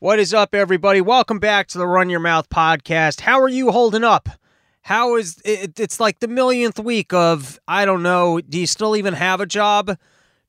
What is up, everybody? Welcome back to the Run Your Mouth podcast. How are you holding up? How is it? It's like the millionth week of, I don't know, do you still even have a job?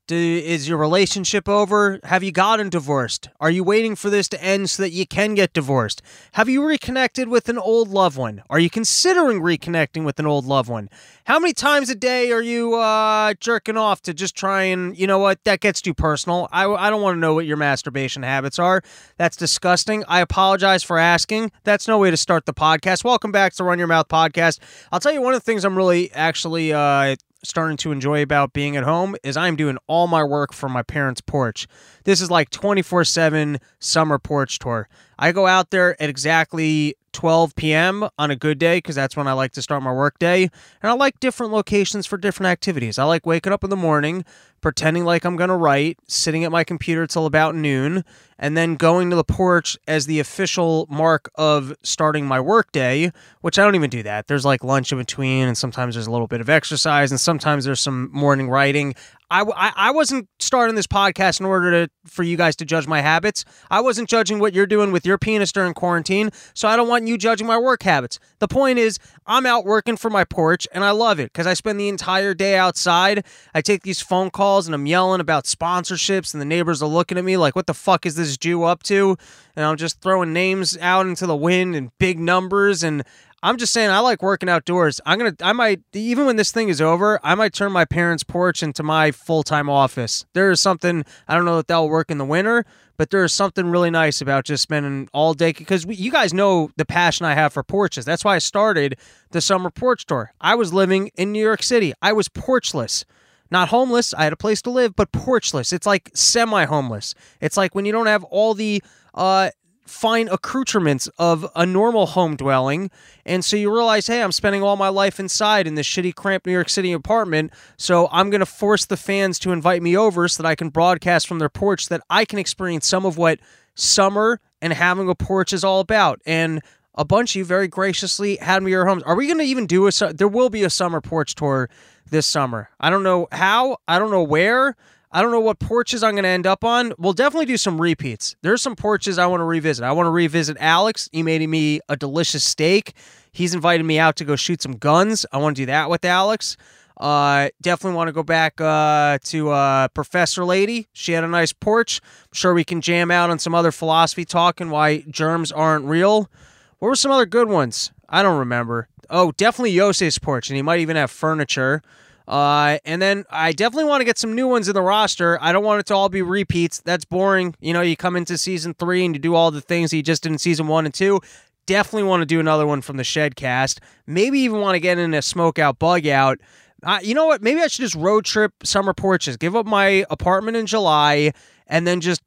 Do, is your relationship over? Have you gotten divorced? Are you waiting for this to end so that you can get divorced? Have you reconnected with an old loved one? Are you considering reconnecting with an old loved one? How many times a day are you uh, jerking off to just try and, you know what, that gets too personal. I, I don't want to know what your masturbation habits are. That's disgusting. I apologize for asking. That's no way to start the podcast. Welcome back to Run Your Mouth podcast. I'll tell you one of the things I'm really actually uh, starting to enjoy about being at home is I'm doing all my work from my parents' porch. This is like 24 7 summer porch tour. I go out there at exactly 12 p.m. on a good day because that's when I like to start my work day. And I like different locations for different activities. I like waking up in the morning, pretending like I'm going to write, sitting at my computer till about noon, and then going to the porch as the official mark of starting my work day, which I don't even do that. There's like lunch in between, and sometimes there's a little bit of exercise, and sometimes there's some morning writing. I, I, I wasn't starting this podcast in order to for you guys to judge my habits. I wasn't judging what you're doing with your penis during quarantine, so I don't want you judging my work habits. The point is, I'm out working for my porch, and I love it because I spend the entire day outside. I take these phone calls, and I'm yelling about sponsorships, and the neighbors are looking at me like, "What the fuck is this Jew up to?" And I'm just throwing names out into the wind and big numbers, and I'm just saying I like working outdoors. I'm gonna I might even when this thing is over, I might turn my parents' porch into my full time office. There is something I don't know that that'll work in the winter, but there is something really nice about just spending all day because you guys know the passion I have for porches. That's why I started the summer porch tour. I was living in New York City. I was porchless. Not homeless, I had a place to live, but porchless. It's like semi homeless. It's like when you don't have all the uh, fine accoutrements of a normal home dwelling. And so you realize, hey, I'm spending all my life inside in this shitty, cramped New York City apartment. So I'm going to force the fans to invite me over so that I can broadcast from their porch, that I can experience some of what summer and having a porch is all about. And a bunch of you very graciously had me your homes. Are we going to even do a? There will be a summer porch tour this summer. I don't know how. I don't know where. I don't know what porches I'm going to end up on. We'll definitely do some repeats. There's some porches I want to revisit. I want to revisit Alex. He made me a delicious steak. He's invited me out to go shoot some guns. I want to do that with Alex. Uh, definitely want to go back uh, to uh, Professor Lady. She had a nice porch. I'm sure we can jam out on some other philosophy talk and why germs aren't real. What were some other good ones? I don't remember. Oh, definitely Yose's porch, and he might even have furniture. Uh, and then I definitely want to get some new ones in the roster. I don't want it to all be repeats. That's boring. You know, you come into season three and you do all the things you just did in season one and two. Definitely want to do another one from the Shed cast. Maybe even want to get in a smoke out, bug out. Uh, you know what? Maybe I should just road trip summer porches. Give up my apartment in July and then just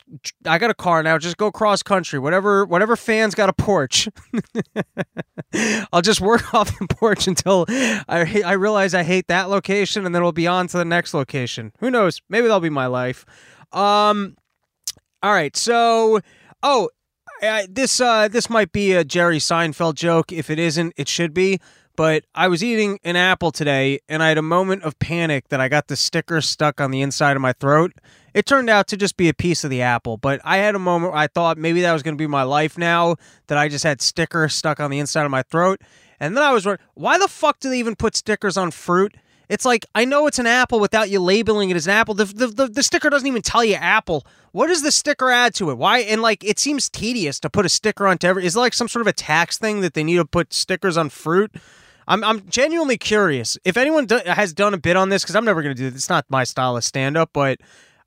I got a car now. Just go cross country. Whatever whatever fans got a porch. I'll just work off the porch until I I realize I hate that location, and then we'll be on to the next location. Who knows? Maybe that'll be my life. Um. All right. So, oh, I, this uh this might be a Jerry Seinfeld joke. If it isn't, it should be but I was eating an apple today and I had a moment of panic that I got the sticker stuck on the inside of my throat it turned out to just be a piece of the apple, but I had a moment I thought maybe that was going to be my life now that I just had stickers stuck on the inside of my throat. And then I was wondering, why the fuck do they even put stickers on fruit? It's like I know it's an apple without you labeling it as an apple. The, the, the, the, sticker doesn't even tell you apple. What does the sticker add to it? Why? And like it seems tedious to put a sticker onto every. Is it like some sort of a tax thing that they need to put stickers on fruit? I'm I'm genuinely curious if anyone do, has done a bit on this because I'm never going to do this. It's not my style of stand up, but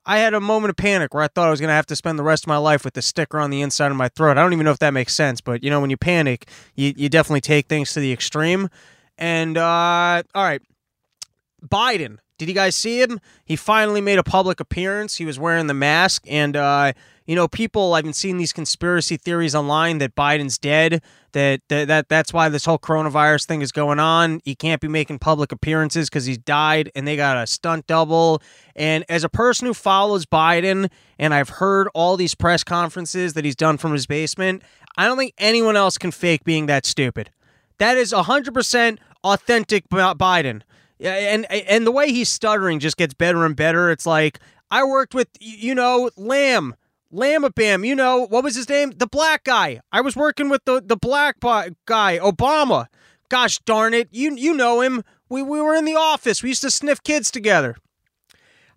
I had a moment of panic where I thought I was going to have to spend the rest of my life with the sticker on the inside of my throat. I don't even know if that makes sense, but you know, when you panic, you, you definitely take things to the extreme. And, uh, all right, Biden. Did you guys see him? He finally made a public appearance. He was wearing the mask, and uh, you know, people I've been seeing these conspiracy theories online that Biden's dead, that that, that that's why this whole coronavirus thing is going on. He can't be making public appearances because he's died and they got a stunt double. And as a person who follows Biden and I've heard all these press conferences that he's done from his basement, I don't think anyone else can fake being that stupid. That is 100% authentic Biden. And and the way he's stuttering just gets better and better. It's like I worked with you know Lamb Lama Bam, you know, what was his name? The black guy. I was working with the, the black guy, Obama. Gosh darn it. You, you know him. We, we were in the office. We used to sniff kids together.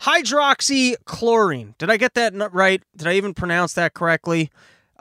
Hydroxychlorine. Did I get that right? Did I even pronounce that correctly?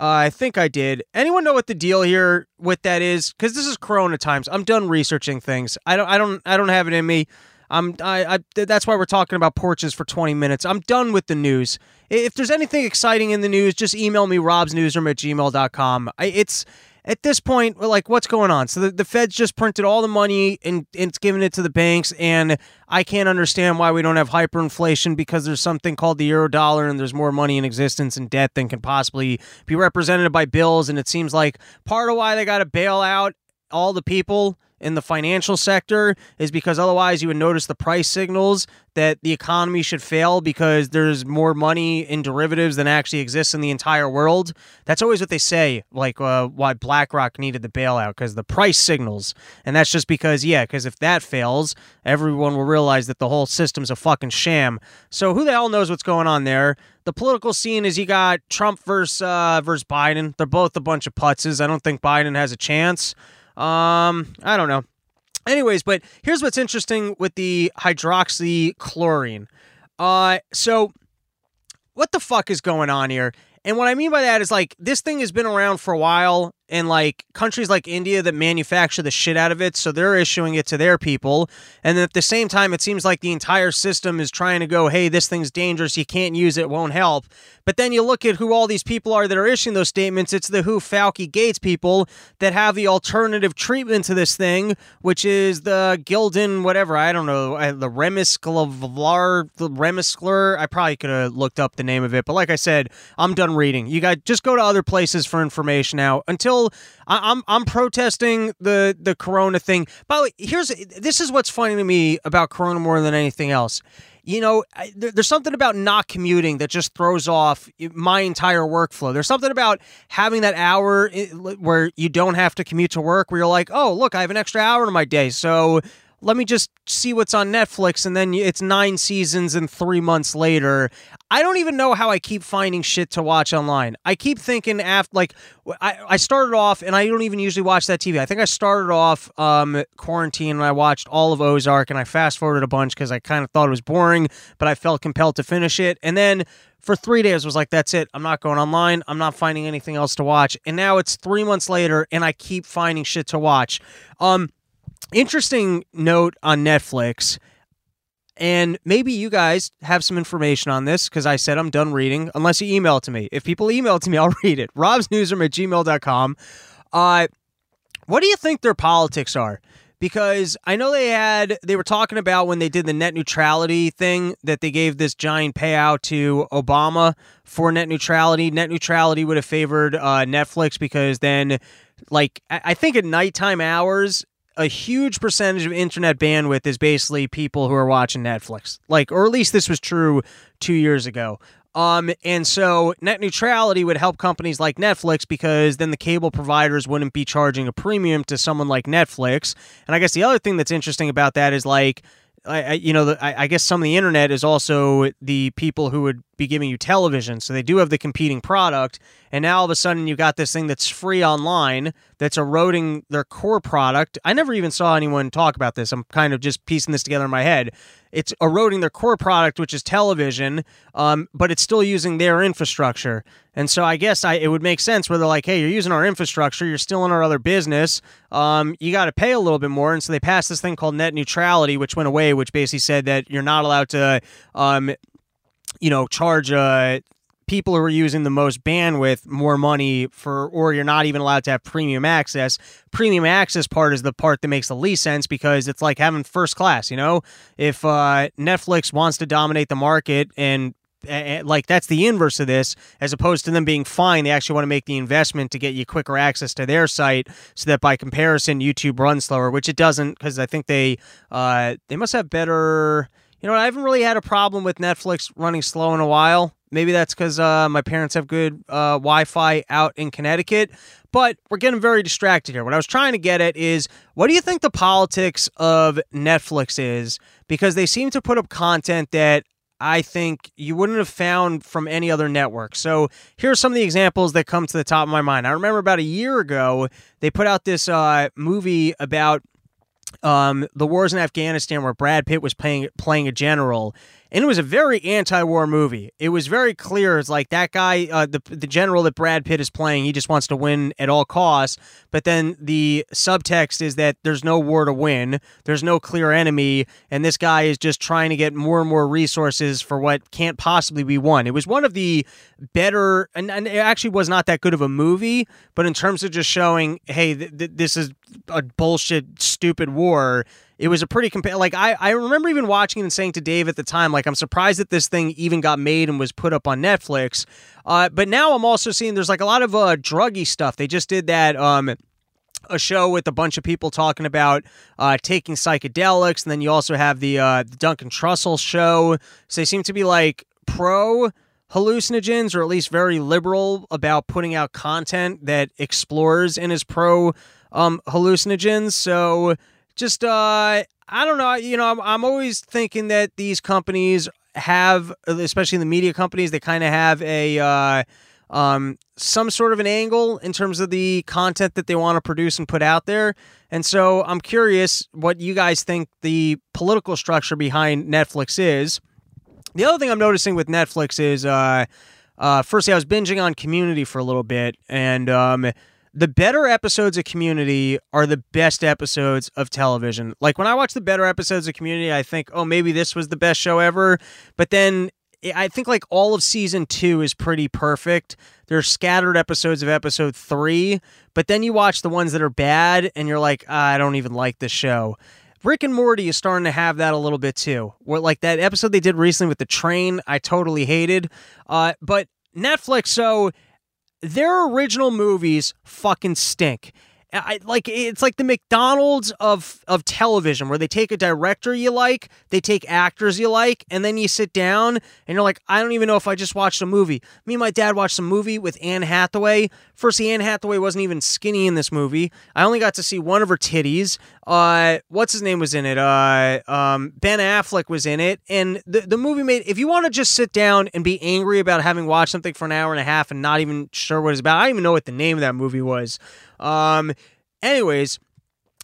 Uh, I think I did. Anyone know what the deal here with that is? Because this is Corona times. I'm done researching things. I don't. I don't. I don't have it in me. I'm. I, I. That's why we're talking about porches for 20 minutes. I'm done with the news. If there's anything exciting in the news, just email me robsnewsroom at gmail.com. I, it's at this point, like, what's going on? So the, the Fed's just printed all the money and, and it's giving it to the banks, and I can't understand why we don't have hyperinflation because there's something called the euro dollar and there's more money in existence and debt than can possibly be represented by bills. And it seems like part of why they got to bail out all the people in the financial sector is because otherwise you would notice the price signals that the economy should fail because there's more money in derivatives than actually exists in the entire world. That's always what they say, like uh, why BlackRock needed the bailout because the price signals. And that's just because, yeah, because if that fails, everyone will realize that the whole system's a fucking sham. So who the hell knows what's going on there? The political scene is you got Trump versus, uh, versus Biden. They're both a bunch of putzes. I don't think Biden has a chance. Um, I don't know. Anyways, but here's what's interesting with the hydroxychloroquine. Uh, so what the fuck is going on here? And what I mean by that is like this thing has been around for a while and like countries like India that manufacture the shit out of it, so they're issuing it to their people. And then at the same time, it seems like the entire system is trying to go, hey, this thing's dangerous, you can't use it, won't help. But then you look at who all these people are that are issuing those statements. It's the WHO, Fauci, Gates people that have the alternative treatment to this thing, which is the Gildan, whatever, I don't know, the Remesclar, the Remesclar. I probably could have looked up the name of it, but like I said, I'm done reading. You guys just go to other places for information now. Until I, am I'm protesting the the corona thing. By the way, here's this is what's funny to me about corona more than anything else. You know, I, there, there's something about not commuting that just throws off my entire workflow. There's something about having that hour eh, where you don't have to commute to work, where you're like, oh, look, I have an extra hour in my day, so let me just see what's on Netflix, and then it's nine seasons and three months later. I don't even know how I keep finding shit to watch online. I keep thinking after like I, I started off and I don't even usually watch that TV. I think I started off um quarantine and I watched all of Ozark and I fast forwarded a bunch because I kind of thought it was boring, but I felt compelled to finish it. And then for three days was like, that's it. I'm not going online. I'm not finding anything else to watch. And now it's three months later and I keep finding shit to watch. Um interesting note on Netflix and maybe you guys have some information on this because I said I'm done reading, unless you email it to me. If people email it to me, I'll read it. robsnewsroom at gmail.com. Uh, what do you think their politics are? Because I know they had, they were talking about when they did the net neutrality thing that they gave this giant payout to Obama for net neutrality. Net neutrality would have favored uh, Netflix because then, like, I think at nighttime hours, a huge percentage of internet bandwidth is basically people who are watching Netflix. Like, or at least this was true two years ago. Um, and so net neutrality would help companies like Netflix because then the cable providers wouldn't be charging a premium to someone like Netflix. And I guess the other thing that's interesting about that is like I, I, you know, the, I, I, guess some of the internet is also the people who would be giving you television. So they do have the competing product. And now all of a sudden you've got this thing that's free online that's eroding their core product. I never even saw anyone talk about this. I'm kind of just piecing this together in my head. It's eroding their core product, which is television, um, but it's still using their infrastructure. And so I guess I, it would make sense where they're like, hey, you're using our infrastructure, you're still in our other business, um, you got to pay a little bit more. And so they passed this thing called net neutrality, which went away, which basically said that you're not allowed to um, you know, charge uh, people who are using the most bandwidth more money for, or you're not even allowed to have premium access. Premium access part is the part that makes the least sense because it's like having first class. You know, if uh, Netflix wants to dominate the market and like that's the inverse of this as opposed to them being fine they actually want to make the investment to get you quicker access to their site so that by comparison youtube runs slower which it doesn't because i think they uh they must have better you know, I haven't really had a problem with Netflix running slow in a while. Maybe that's because uh, my parents have good uh, Wi Fi out in Connecticut, but we're getting very distracted here. What I was trying to get at is what do you think the politics of Netflix is? Because they seem to put up content that I think you wouldn't have found from any other network. So here are some of the examples that come to the top of my mind. I remember about a year ago, they put out this uh, movie about um, the wars in Afghanistan where Brad Pitt was playing playing a general, and it was a very anti-war movie. It was very clear. It's like that guy, uh, the the general that Brad Pitt is playing, he just wants to win at all costs. But then the subtext is that there's no war to win. There's no clear enemy, and this guy is just trying to get more and more resources for what can't possibly be won. It was one of the better, and, and it actually was not that good of a movie. But in terms of just showing, hey, th- th- this is a bullshit, stupid war it was a pretty compa- like I, I remember even watching and saying to Dave at the time like I'm surprised that this thing even got made and was put up on Netflix. Uh, but now I'm also seeing there's like a lot of uh, druggy stuff. They just did that um a show with a bunch of people talking about uh, taking psychedelics, and then you also have the uh, the Duncan Trussell show. So they seem to be like pro hallucinogens, or at least very liberal about putting out content that explores and is pro um, hallucinogens. So just uh I don't know, you know, I'm, I'm always thinking that these companies have especially the media companies they kind of have a uh um, some sort of an angle in terms of the content that they want to produce and put out there. And so I'm curious what you guys think the political structure behind Netflix is. The other thing I'm noticing with Netflix is, uh, uh, firstly, I was binging on Community for a little bit, and um, the better episodes of Community are the best episodes of television. Like when I watch the better episodes of Community, I think, oh, maybe this was the best show ever. But then I think like all of season two is pretty perfect. There are scattered episodes of episode three, but then you watch the ones that are bad and you're like, ah, I don't even like this show. Rick and Morty is starting to have that a little bit too. Where like that episode they did recently with the train, I totally hated. Uh, but Netflix, so their original movies fucking stink. I, like it's like the McDonald's of of television where they take a director you like, they take actors you like, and then you sit down and you're like, I don't even know if I just watched a movie. Me and my dad watched a movie with Anne Hathaway. First, Anne Hathaway wasn't even skinny in this movie. I only got to see one of her titties. Uh, what's his name was in it? Uh, um, Ben Affleck was in it, and the the movie made. If you want to just sit down and be angry about having watched something for an hour and a half and not even sure what it's about, I don't even know what the name of that movie was. Um, anyways,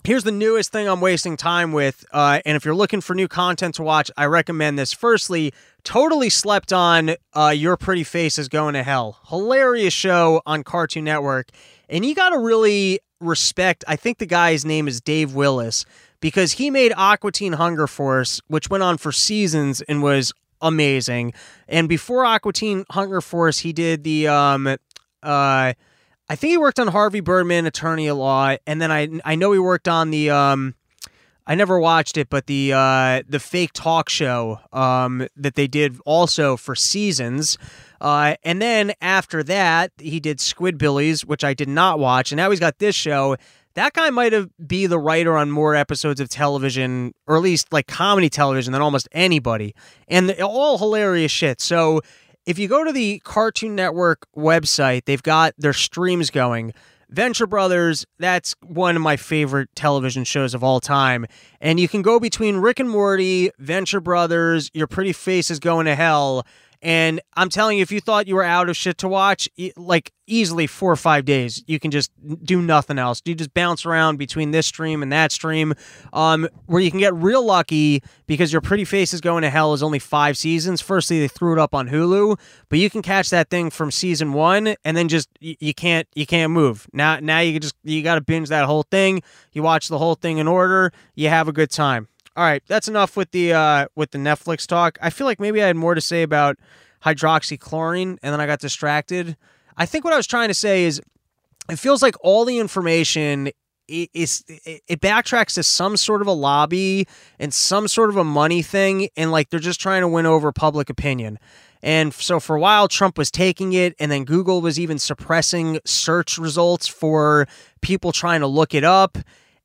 here's the newest thing I'm wasting time with. Uh, and if you're looking for new content to watch, I recommend this. Firstly, totally slept on uh, Your Pretty Face is Going to Hell. Hilarious show on Cartoon Network. And you got to really respect, I think the guy's name is Dave Willis, because he made Aqua Teen Hunger Force, which went on for seasons and was amazing. And before Aqua Teen Hunger Force, he did the. Um, uh, I think he worked on Harvey Birdman, Attorney a lot, and then I I know he worked on the um, I never watched it, but the uh, the fake talk show um, that they did also for seasons. Uh, and then after that, he did Squidbillies, which I did not watch, and now he's got this show. That guy might have be the writer on more episodes of television, or at least like comedy television, than almost anybody, and all hilarious shit. So if you go to the Cartoon Network website, they've got their streams going. Venture Brothers, that's one of my favorite television shows of all time. And you can go between Rick and Morty, Venture Brothers, Your Pretty Face is Going to Hell, and I'm telling you, if you thought you were out of shit to watch, like easily four or five days, you can just do nothing else. You just bounce around between this stream and that stream, um, where you can get real lucky because your pretty face is going to hell is only five seasons. Firstly, they threw it up on Hulu, but you can catch that thing from season one, and then just you, can't you can't move. Now now you just you got to binge that whole thing. You watch the whole thing in order. You have a good time. All right, that's enough with the uh, with the Netflix talk. I feel like maybe I had more to say about hydroxychloroquine, and then I got distracted. I think what I was trying to say is, it feels like all the information is it backtracks to some sort of a lobby and some sort of a money thing, and like they're just trying to win over public opinion. And so for a while, Trump was taking it, and then Google was even suppressing search results for people trying to look it up.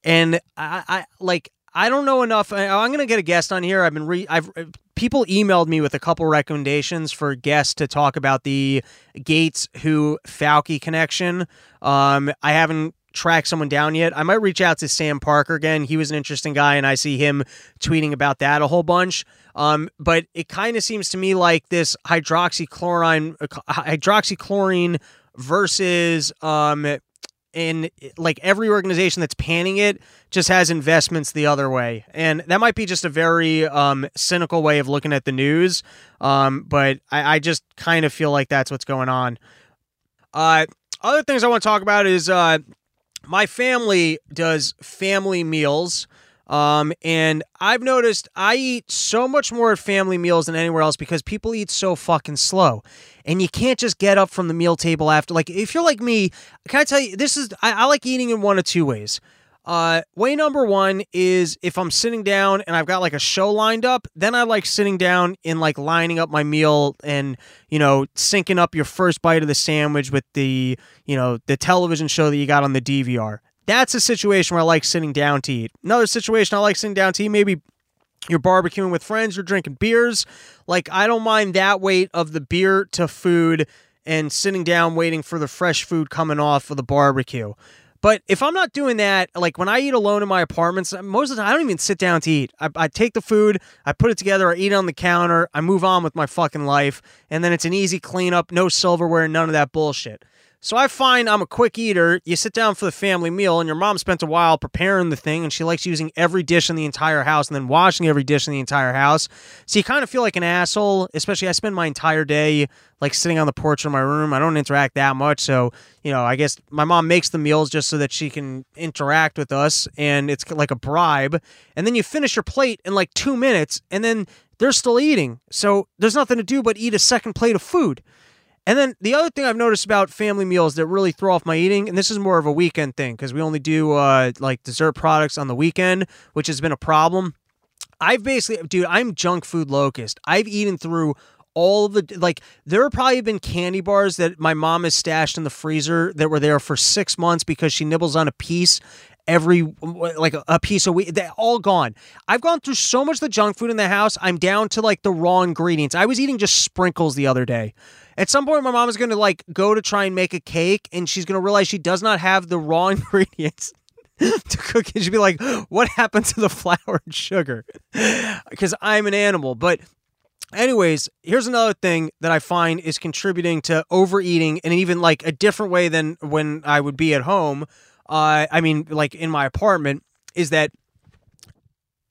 And I, I like I don't know enough. I'm going to get a guest on here. I've been re I've uh, people emailed me with a couple recommendations for guests to talk about the Gates WHO Fauci connection. Um, I haven't tracked someone down yet. I might reach out to Sam Parker again. He was an interesting guy, and I see him tweeting about that a whole bunch. Um, but it kind of seems to me like this hydroxychlorine, uh, hydroxychlorine versus um, in like every organization that's panning it just has investments the other way. And that might be just a very um, cynical way of looking at the news um, but I, I, just kind of feel like that's what's going on. Uh, other things i want to talk about is uh, my family does family meals um, and I've noticed I eat so much more at family meals than anywhere else because people eat so fucking slow. And you can't just get up from the meal table after. Like, if you're like me, can I tell you, this is, I, I like eating in one of two ways. Uh, way number one is if I'm sitting down and I've got like a show lined up, then I like sitting down and like lining up my meal and, you know, syncing up your first bite of the sandwich with the, you know, the television show that you got on the DVR. That's a situation where I like sitting down to eat. Another situation I like sitting down to eat, maybe you're barbecuing with friends, you're drinking beers. Like, I don't mind that weight of the beer to food and sitting down waiting for the fresh food coming off of the barbecue. But if I'm not doing that, like when I eat alone in my apartments, most of the time I don't even sit down to eat. I, I, take the food, I put it together, I eat it on the counter, I move on with my fucking life, and then it's an easy cleanup, no silverware, none of that bullshit. So I find I'm a quick eater. You sit down for the family meal, and your mom spent a while preparing the thing, and she likes using every dish in the entire house and then washing every dish in the entire house. So you kind of feel like an asshole, especially I spend my entire day like sitting on the porch in my room. I don't interact that much. So, you know, I guess my mom makes the meals just so that she can interact with us, and it's like a bribe. And then you finish your plate in like two minutes, and then they're still eating. So there's nothing to do but eat a second plate of food. And then the other thing I've noticed about family meals that really throw off my eating, and this is more of a weekend thing because we only do uh, like dessert products on the weekend, which has been a problem. I've basically, dude, I'm junk food locust. I've eaten through all of the like there have probably been candy bars that my mom has stashed in the freezer that were there for six months because she nibbles on a piece every like a piece of week. They're all gone. I've gone through so much of the junk food in the house. I'm down to like the raw ingredients. I was eating just sprinkles the other day. At some point, my mom is going to like go to try and make a cake, and she's going to realize she does not have the raw ingredients to cook it. She'd be like, "What happened to the flour and sugar?" Because I'm an animal. But anyways, here's another thing that I find is contributing to overeating in even like a different way than when I would be at home. Uh, I mean, like in my apartment, is that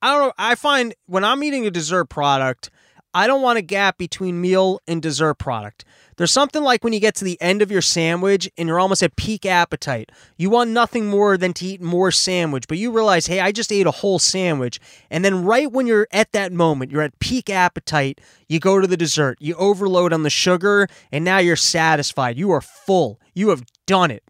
I don't know. I find when I'm eating a dessert product, I don't want a gap between meal and dessert product. There's something like when you get to the end of your sandwich and you're almost at peak appetite. You want nothing more than to eat more sandwich, but you realize, hey, I just ate a whole sandwich. And then right when you're at that moment, you're at peak appetite, you go to the dessert, you overload on the sugar, and now you're satisfied. You are full. You have done it.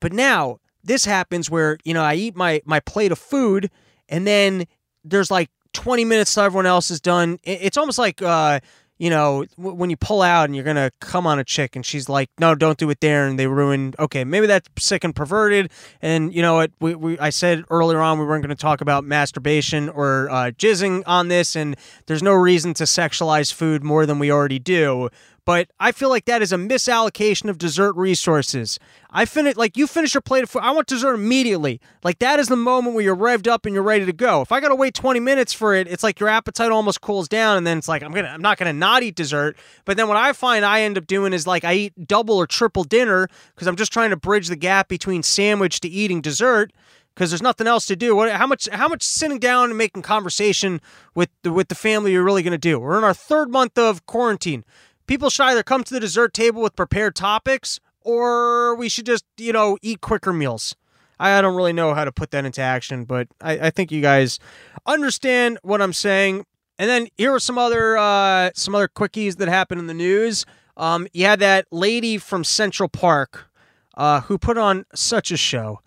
But now this happens where, you know, I eat my my plate of food and then there's like 20 minutes till everyone else is done. It's almost like uh, you know, when you pull out and you're gonna come on a chick and she's like, "No, don't do it there," and they ruin. Okay, maybe that's sick and perverted. And you know what? We, we I said earlier on we weren't to talk about masturbation or uh, jizzing on this, and there's no reason to sexualize food more than we already do but I feel like that is a misallocation of dessert resources. I finish like you finish your plate of food. I want dessert immediately. Like that is the moment where you're revved up and you're ready to go. If I gotta wait 20 minutes for it, it's like your appetite almost cools down, and then it's like I'm gonna I'm not gonna not eat dessert. But then what I find I end up doing is like I eat double or triple dinner because I'm just trying to bridge the gap between sandwich to eating dessert because there's nothing else to do. What, how much how much sitting down and making conversation with the, with the family you're really going to do? We're in our third month of quarantine people should either come to the dessert table with prepared topics or we should just, you know, eat quicker meals. I don't really know how to put that into action, but I, I think you guys understand what I'm saying. And then here are some other uh, some other quickies that happened in the news. Um, you had that lady from Central Park uh, who put on such a show.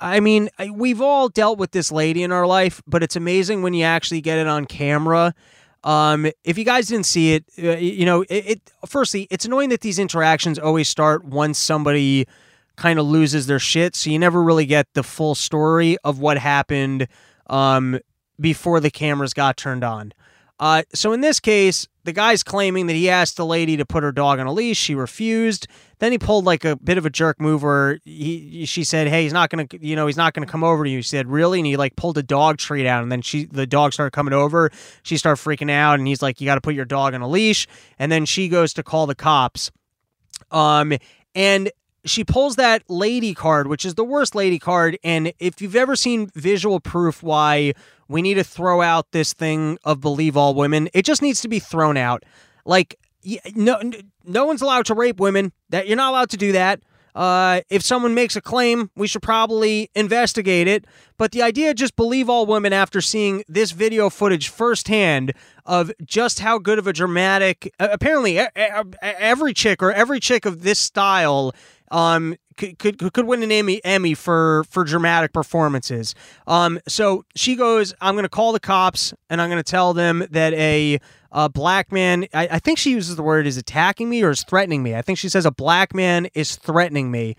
I mean, we've all dealt with this lady in our life, but it's amazing when you actually get it on camera um, if you guys didn't see it, uh, you know, it, it, Firstly, it's annoying that these interactions always start once somebody kind of loses their shit, so you never really get the full story of what happened um, before the cameras got turned on. Uh, so in this case, the guy's claiming that he asked the lady to put her dog on a leash. She refused. Then he pulled like a bit of a jerk move where he, she said, "Hey, he's not gonna, you know, he's not gonna come over to you." She said, "Really?" And he like pulled a dog treat out, and then she, the dog started coming over. She started freaking out, and he's like, "You got to put your dog on a leash." And then she goes to call the cops. Um, and she pulls that lady card, which is the worst lady card. And if you've ever seen visual proof why we need to throw out this thing of believe all women, it just needs to be thrown out. Like, no, no one's allowed to rape women. That you're not allowed to do that. Uh, if someone makes a claim, we should probably investigate it. But the idea just believe all women after seeing this video footage firsthand of just how good of a dramatic, apparently every chick or every chick of this style um, could, could could win an Emmy Emmy for for dramatic performances. Um, so she goes, I'm to call the cops and I'm to tell them that a a black man. I, I think she uses the word is attacking me or is threatening me. I think she says a black man is threatening me,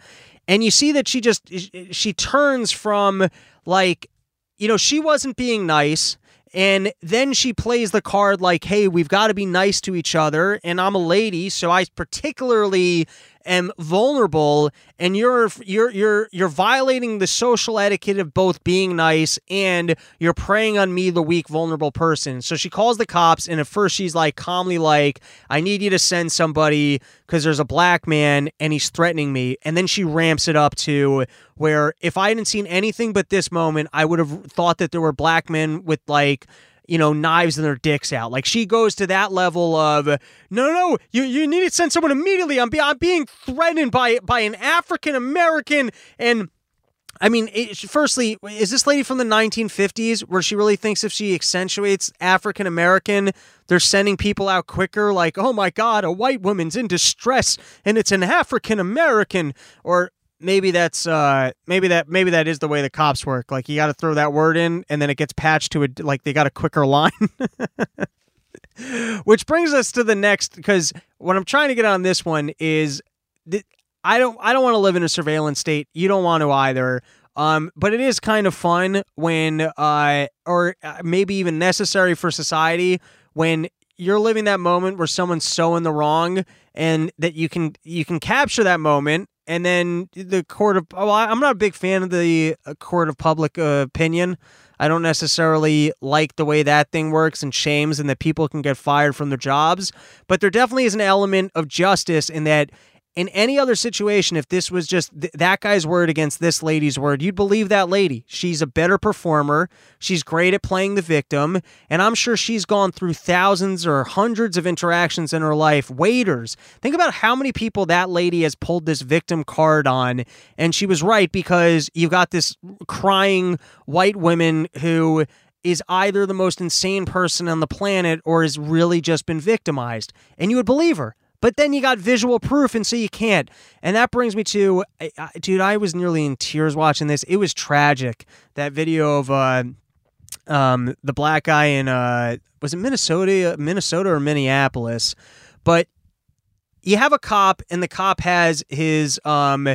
and you see that she just she turns from like, you know, she wasn't being nice. And then she plays the card like, hey, we've got to be nice to each other. And I'm a lady, so I particularly am vulnerable and you're you're you're you're violating the social etiquette of both being nice and you're preying on me the weak vulnerable person. So she calls the cops and at first she's like calmly like i need you to send somebody because there's a black man and he's threatening me. And then she ramps it up to where if i hadn't seen anything but this moment i would have thought that there were black men with like you know, knives and their dicks out. Like she goes to that level of no, no, you you need to send someone immediately. I'm, be, I'm being threatened by by an African American and. I mean, it, firstly, is this lady from the 1950s where she really thinks if she accentuates African American, they're sending people out quicker? Like, oh my God, a white woman's in distress and it's an African American. Or maybe that's uh maybe that maybe that is the way the cops work. Like you got to throw that word in and then it gets patched to a like they got a quicker line. Which brings us to the next because what i'm trying to get on this one is th- i don't i don't want to live in a surveillance state. You don't want to either. Um, but it is kind of fun when, uh, or uh, maybe even necessary for society when you're living that moment where someone's so in the wrong, and that you can you can capture that moment and then the court of well, I'm not a big fan of the uh, court of public uh, opinion. I don't necessarily like the way that thing works and shames and that people can get fired from their jobs, but there definitely is an element of justice in that in any other situation, if this was just th- that guy's word against this lady's word, you'd believe that lady. She's a better performer. She's great at playing the victim. And I'm sure she's gone through thousands or hundreds of interactions in her life. Waiters. Think about how many people that lady has pulled this victim card on. And she was right because you've got this crying white woman who is either the most insane person on the planet or has really just been victimized. And you would believe her. But then you got visual proof, and so you can't. And that brings me to, dude, I was nearly in tears watching this. It was tragic. That video of uh, um, the black guy in uh, was it Minnesota, Minnesota or Minneapolis? But you have a cop, and the cop has his um,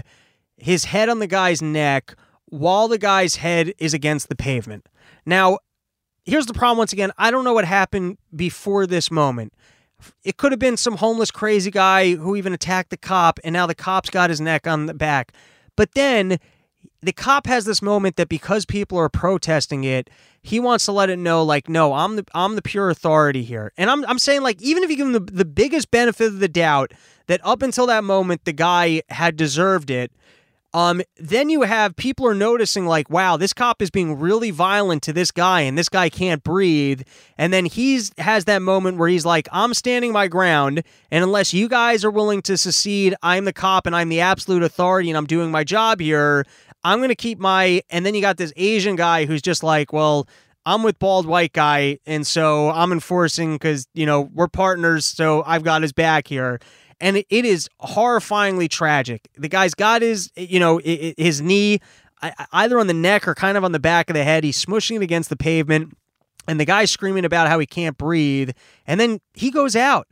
his head on the guy's neck while the guy's head is against the pavement. Now, here's the problem once again. I don't know what happened before this moment. It could have been some homeless crazy guy who even attacked the cop, and now the cop's got his neck on the back. But then the cop has this moment that because people are protesting it, he wants to let it know, like, no, I'm the I'm the pure authority here. And I'm I'm saying, like, even if you give him the, the biggest benefit of the doubt that up until that moment the guy had deserved it, um, then you have people are noticing like, wow, this cop is being really violent to this guy, and this guy can't breathe. And then he's has that moment where he's like, I'm standing my ground, and unless you guys are willing to secede, I'm the cop and I'm the absolute authority, and I'm doing my job here. I'm gonna keep my. And then you got this Asian guy who's just like, well. I'm with bald white guy, and so I'm enforcing because you know we're partners, so I've got his back here and it is horrifyingly tragic. The guy's got his, you know, his knee either on the neck or kind of on the back of the head. He's smushing it against the pavement, and the guy's screaming about how he can't breathe. And then he goes out.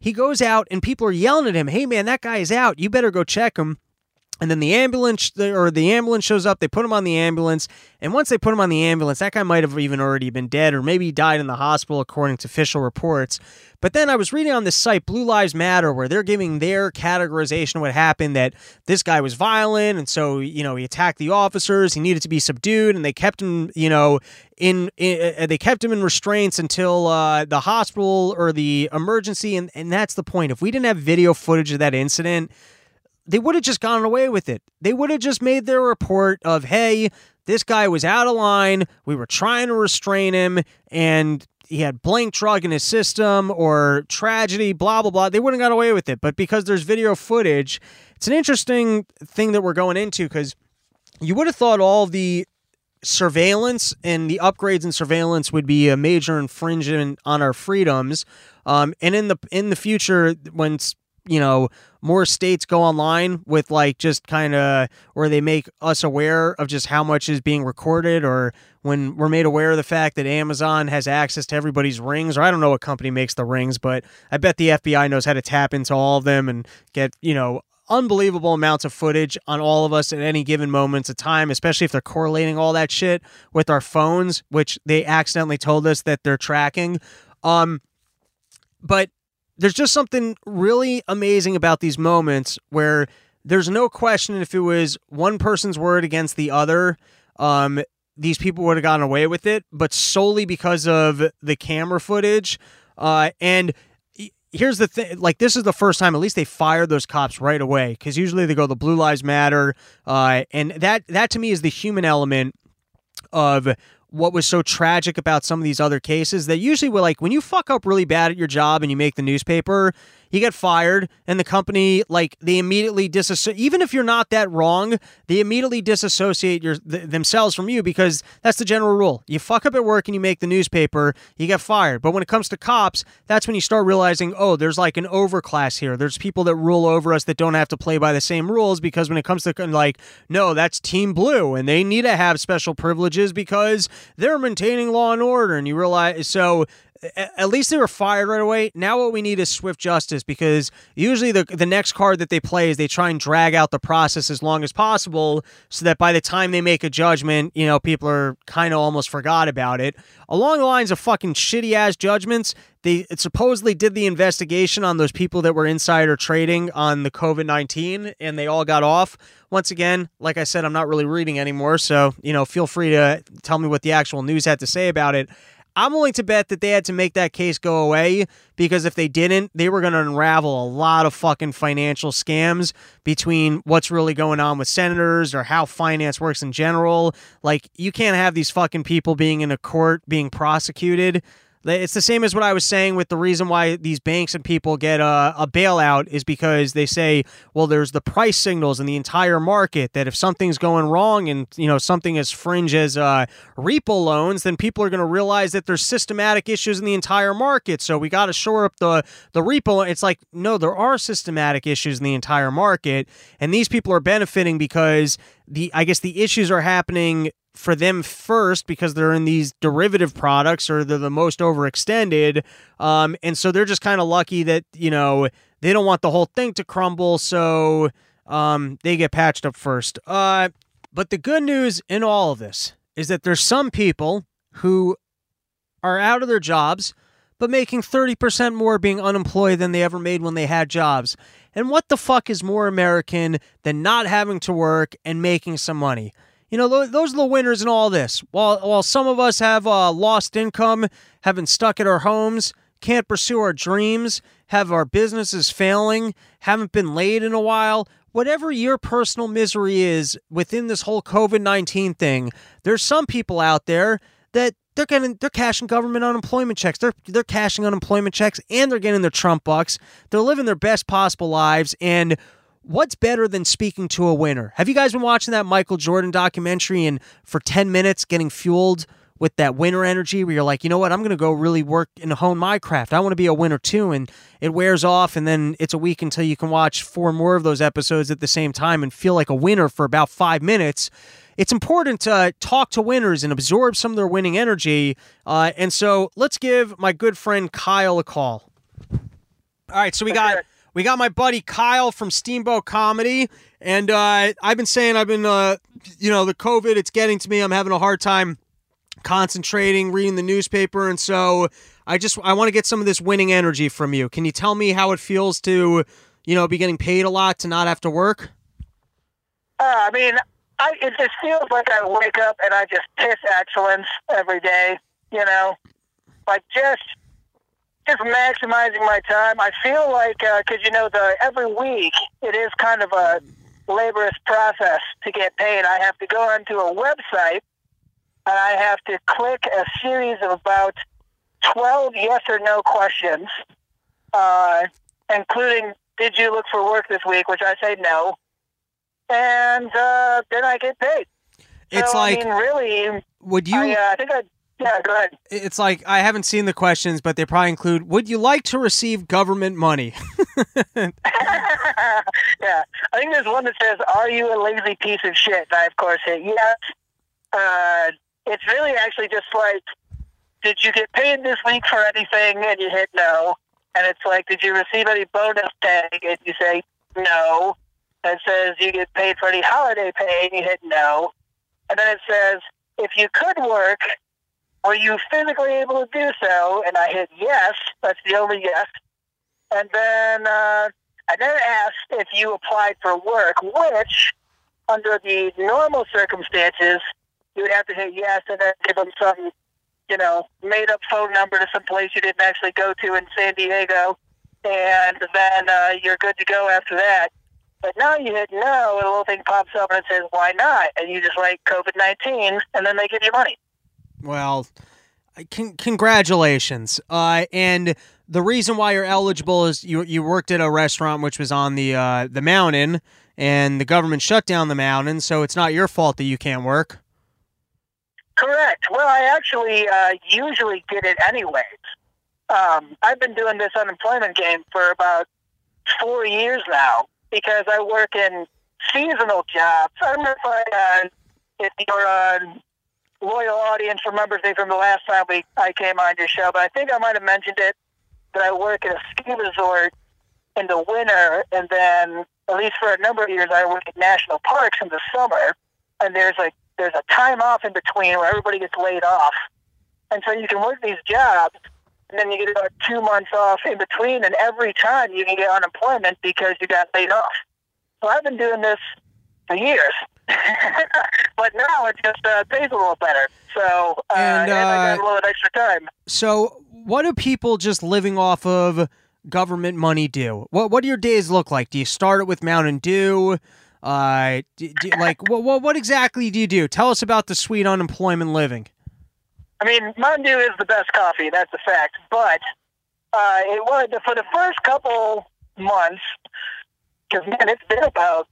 He goes out, and people are yelling at him, "Hey, man, that guy is out. You better go check him." And then the ambulance or the ambulance shows up. They put him on the ambulance, and once they put him on the ambulance, that guy might have even already been dead, or maybe died in the hospital, according to official reports. But then I was reading on this site, Blue Lives Matter, where they're giving their categorization of what happened. That this guy was violent, and so you know he attacked the officers. He needed to be subdued, and they kept him, you know, in, in uh, they kept him in restraints until uh, the hospital or the emergency. And and that's the point. If we didn't have video footage of that incident they would have just gone away with it. They would have just made their report of, hey, this guy was out of line. We were trying to restrain him, and he had blank drug in his system or tragedy, blah, blah, blah. They wouldn't have got away with it. But because there's video footage, it's an interesting thing that we're going into because you would have thought all the surveillance and the upgrades in surveillance would be a major infringement on our freedoms. Um, and in the in the future, when you know more states go online with like just kind of where they make us aware of just how much is being recorded or when we're made aware of the fact that Amazon has access to everybody's rings or I don't know what company makes the rings but I bet the FBI knows how to tap into all of them and get you know unbelievable amounts of footage on all of us at any given moments of time, especially if they're correlating all that shit with our phones, which they accidentally told us that they're tracking. Um, but there's just something really amazing about these moments where there's no question if it was one person's word against the other, um, these people would have gotten away with it, but solely because of the camera footage. Uh, and here's the thing like this is the first time at least they fired those cops right away because usually they go the blue lives matter uh, and that that to me is the human element of what was so tragic about some of these other cases that usually were like when you fuck up really bad at your job and you make the newspaper you get fired and the company like they immediately disassociate even if you're not that wrong they immediately disassociate your th- themselves from you because that's the general rule. You fuck up at work and you make the newspaper you get fired. But when it comes to cops that's when you start realizing oh there's like an overclass here. There's people that rule over us that don't have to play by the same rules because when it comes to like no that's team blue and they need to have special privileges because they're maintaining law and order and you realize so at least they were fired right away. Now what we need is swift justice because usually the the next card that they play is they try and drag out the process as long as possible so that by the time they make a judgment, you know, people are kind of almost forgot about it. Along the lines of fucking shitty ass judgments, they supposedly did the investigation on those people that were insider trading on the COVID 19 and they all got off. Once again, like I said, I'm not really reading anymore. So, you know, feel free to tell me what the actual news had to say about it. I'm willing to bet that they had to make that case go away because if they didn't, they were going to unravel a lot of fucking financial scams between what's really going on with senators or how finance works in general. Like, you can't have these fucking people being in a court being prosecuted it's the same as what I was saying with the reason why these banks and people get a, a, bailout is because they say, well, there's the price signals in the entire market that if something's going wrong and you know something as fringe as uh, repo loans, then people are going to realize that there's systematic issues in the entire market. So we got to shore up the the repo. It's like no, there are systematic issues in the entire market, and these people are benefiting because the I guess the issues are happening for them first because they're in these derivative products or they're the most overextended. Um, and so they're just kind of lucky that, you know, they don't want the whole thing to crumble. So um, they get patched up first. Uh, but the good news in all of this is that there's some people who are out of their jobs but making 30% more being unemployed than they ever made when they had jobs. And what the fuck is more American than not having to work and making some money? You know, those are the winners in all this. While while some of us have uh, lost income, have been stuck at our homes, can't pursue our dreams, have our businesses failing, haven't been laid in a while, whatever your personal misery is within this whole COVID 19 thing, there's some people out there that they're getting they're cashing government unemployment checks. They're they're cashing unemployment checks and they're getting their Trump bucks. They're living their best possible lives and what's better than speaking to a winner? Have you guys been watching that Michael Jordan documentary and for 10 minutes getting fueled with that winner energy where you're like, you know what, I'm going to go really work and hone my craft. I want to be a winner too. And it wears off, and then it's a week until you can watch four more of those episodes at the same time and feel like a winner for about five minutes. It's important to talk to winners and absorb some of their winning energy. Uh, and so let's give my good friend Kyle a call. All right, so we got we got my buddy Kyle from Steamboat Comedy, and uh, I've been saying I've been, uh, you know, the COVID, it's getting to me. I'm having a hard time concentrating, reading the newspaper, and so I just I want to get some of this winning energy from you. Can you tell me how it feels to, you know, be getting paid a lot to not have to work? Uh, I mean, I it just feels like I wake up and I just piss excellence every day. You know, like just just maximizing my time. I feel like because uh, you know the every week it is kind of a laborious process to get paid. I have to go onto a website and I have to click a series of about twelve yes or no questions, uh, including "Did you look for work this week?" which I say no, and uh, then I get paid. It's so, like I mean, really. Would you? I, uh, I think I yeah, go ahead. It's like I haven't seen the questions, but they probably include Would you like to receive government money? yeah. I think there's one that says, Are you a lazy piece of shit? And I, of course, hit yes. Uh, it's really actually just like, Did you get paid this week for anything? And you hit no. And it's like, Did you receive any bonus pay? And you say no. And it says, You get paid for any holiday pay? And you hit no. And then it says, If you could work, were you physically able to do so? And I hit yes. That's the only yes. And then uh, I then asked if you applied for work, which, under the normal circumstances, you would have to hit yes and then give them some, you know, made up phone number to some place you didn't actually go to in San Diego. And then uh, you're good to go after that. But now you hit no, and a little thing pops up and it says, why not? And you just write COVID 19, and then they give you money. Well, con- congratulations. Uh, and the reason why you're eligible is you you worked at a restaurant which was on the uh, the mountain, and the government shut down the mountain, so it's not your fault that you can't work. Correct. Well, I actually uh, usually get it anyways. Um, I've been doing this unemployment game for about four years now because I work in seasonal jobs. I don't know if I, uh, if you're on loyal audience remembers me from the last time we I came on your show, but I think I might have mentioned it that I work at a ski resort in the winter, and then at least for a number of years I work at national parks in the summer. And there's like there's a time off in between where everybody gets laid off, and so you can work these jobs, and then you get about two months off in between, and every time you can get unemployment because you got laid off. So I've been doing this for years. but now it just uh, pays a little better. So uh, and, uh, and I got a little extra time. So what do people just living off of government money do? What What do your days look like? Do you start it with Mountain Dew? Uh, do, do, like what, what what exactly do you do? Tell us about the sweet unemployment living. I mean, Mountain Dew is the best coffee. That's a fact. But uh, it was for the first couple months because man, it's been about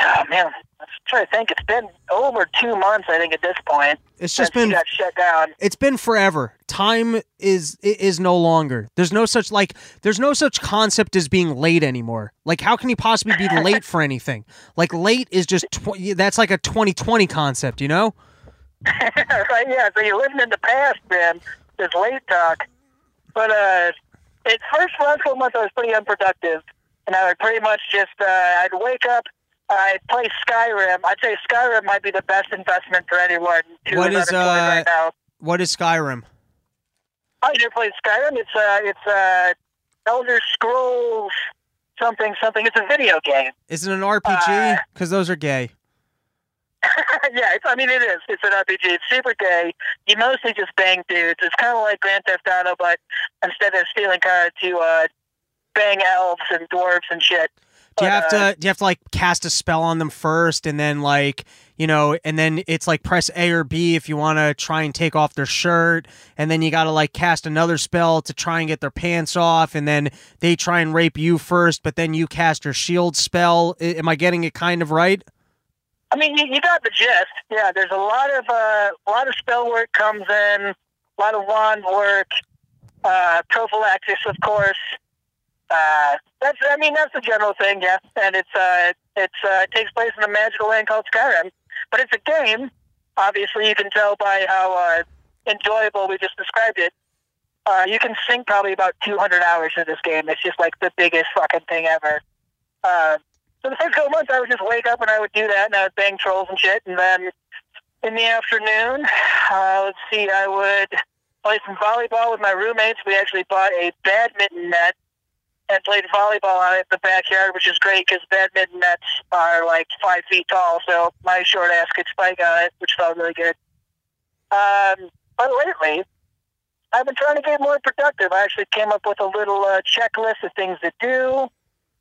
oh man, I'm trying to think. It's been over two months, I think, at this point. It's just been got shut down. It's been forever. Time is is no longer. There's no such like. There's no such concept as being late anymore. Like, how can you possibly be late for anything? Like, late is just tw- that's like a 2020 concept, you know? right? Yeah. So you're living in the past, man. This late talk. But uh, at first last couple months, I was pretty unproductive, and I would pretty much just uh, I'd wake up I play Skyrim. I'd say Skyrim might be the best investment for anyone to what is, uh, right now. What is Skyrim? Oh, you never played Skyrim? It's uh, it's uh, Elder Scrolls something something. It's a video game. Is it an RPG? Because uh, those are gay. yeah, it's, I mean it is. It's an RPG. It's super gay. You mostly just bang dudes. It's kind of like Grand Theft Auto, but instead of stealing cars, you uh, bang elves and dwarves and shit. Do you have to uh, do you have to like cast a spell on them first and then like you know and then it's like press A or B if you want to try and take off their shirt and then you got to like cast another spell to try and get their pants off and then they try and rape you first but then you cast your shield spell am I getting it kind of right? I mean you, you got the gist. Yeah, there's a lot of uh, a lot of spell work comes in, a lot of wand work, uh, prophylaxis of course uh, that's I mean that's the general thing, yeah. And it's uh, it's uh, it takes place in a magical land called Skyrim, but it's a game. Obviously, you can tell by how uh, enjoyable we just described it. Uh, you can sink probably about 200 hours in this game. It's just like the biggest fucking thing ever. Uh, so the first couple months, I would just wake up and I would do that, and I would bang trolls and shit. And then in the afternoon, uh, let's see, I would play some volleyball with my roommates. We actually bought a badminton net and played volleyball it in the backyard, which is great because badminton nets are like five feet tall. So my short ass could spike on it, which felt really good. Um, but lately, I've been trying to get more productive. I actually came up with a little uh, checklist of things to do,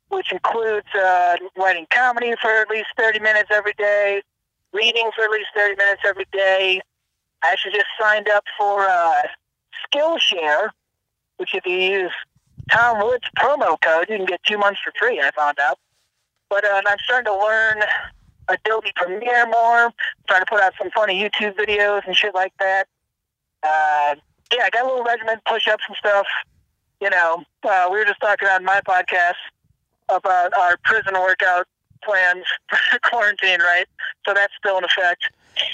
which includes uh, writing comedy for at least 30 minutes every day, reading for at least 30 minutes every day. I actually just signed up for uh, Skillshare, which if you use Tom Wood's promo code, you can get two months for free, I found out. But uh, I'm starting to learn Adobe Premiere more, trying to put out some funny YouTube videos and shit like that. Uh, yeah, I got a little regimen, push ups and stuff. You know, uh, we were just talking on my podcast about our prison workout plans for quarantine, right? So that's still in effect.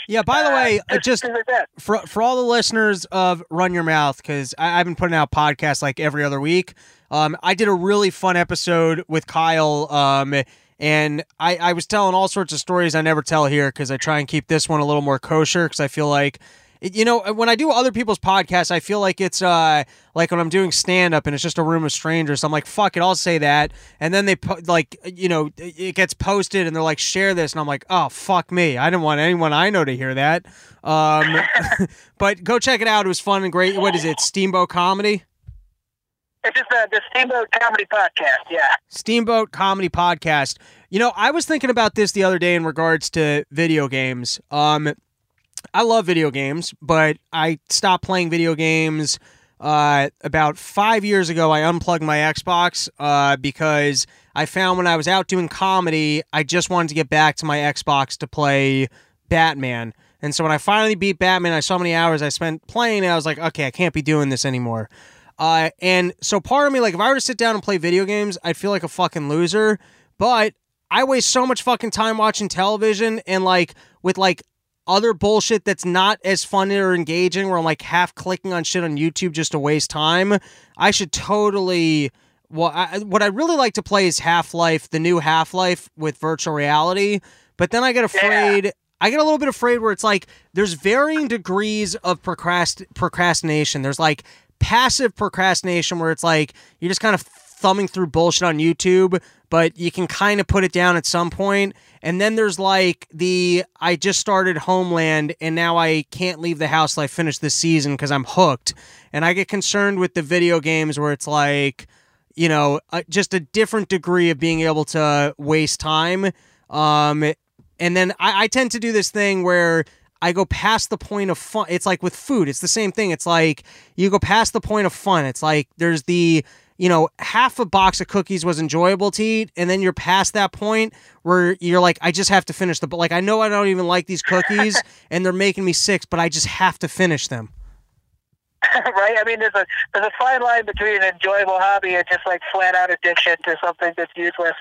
Yeah. By the Uh, way, uh, just like for for all the listeners of Run Your Mouth, because I've been putting out podcasts like every other week. Um, I did a really fun episode with Kyle. Um, and I, I was telling all sorts of stories I never tell here because I try and keep this one a little more kosher because I feel like, it- you know, when I do other people's podcasts, I feel like it's uh like when I'm doing stand up and it's just a room of strangers. I'm like, fuck it, I'll say that, and then they po- like, you know, it gets posted and they're like, share this, and I'm like, oh fuck me, I didn't want anyone I know to hear that. Um, but go check it out. It was fun and great. What is it? Steamboat Comedy. It's just uh, the Steamboat Comedy Podcast, yeah. Steamboat Comedy Podcast. You know, I was thinking about this the other day in regards to video games. Um, I love video games, but I stopped playing video games uh, about five years ago. I unplugged my Xbox uh, because I found when I was out doing comedy, I just wanted to get back to my Xbox to play Batman. And so when I finally beat Batman, I saw how many hours I spent playing, and I was like, okay, I can't be doing this anymore. Uh, and so part of me, like, if I were to sit down and play video games, I'd feel like a fucking loser. But I waste so much fucking time watching television and like with like other bullshit that's not as fun or engaging where I'm like half clicking on shit on YouTube just to waste time. I should totally. Well, I, what I really like to play is Half Life, the new Half Life with virtual reality. But then I get afraid. I get a little bit afraid where it's like there's varying degrees of procrast- procrastination. There's like passive procrastination where it's like you're just kind of thumbing through bullshit on YouTube, but you can kind of put it down at some point. And then there's like the I just started Homeland and now I can't leave the house till I finish this season because I'm hooked. And I get concerned with the video games where it's like, you know, uh, just a different degree of being able to waste time. Um, and then I, I tend to do this thing where I go past the point of fun. It's like with food, it's the same thing. It's like you go past the point of fun. It's like there's the, you know, half a box of cookies was enjoyable to eat, and then you're past that point where you're like, I just have to finish the, but like, I know I don't even like these cookies and they're making me sick, but I just have to finish them. right? I mean, there's a there's a fine line between an enjoyable hobby and just like flat out addiction to something that's useless.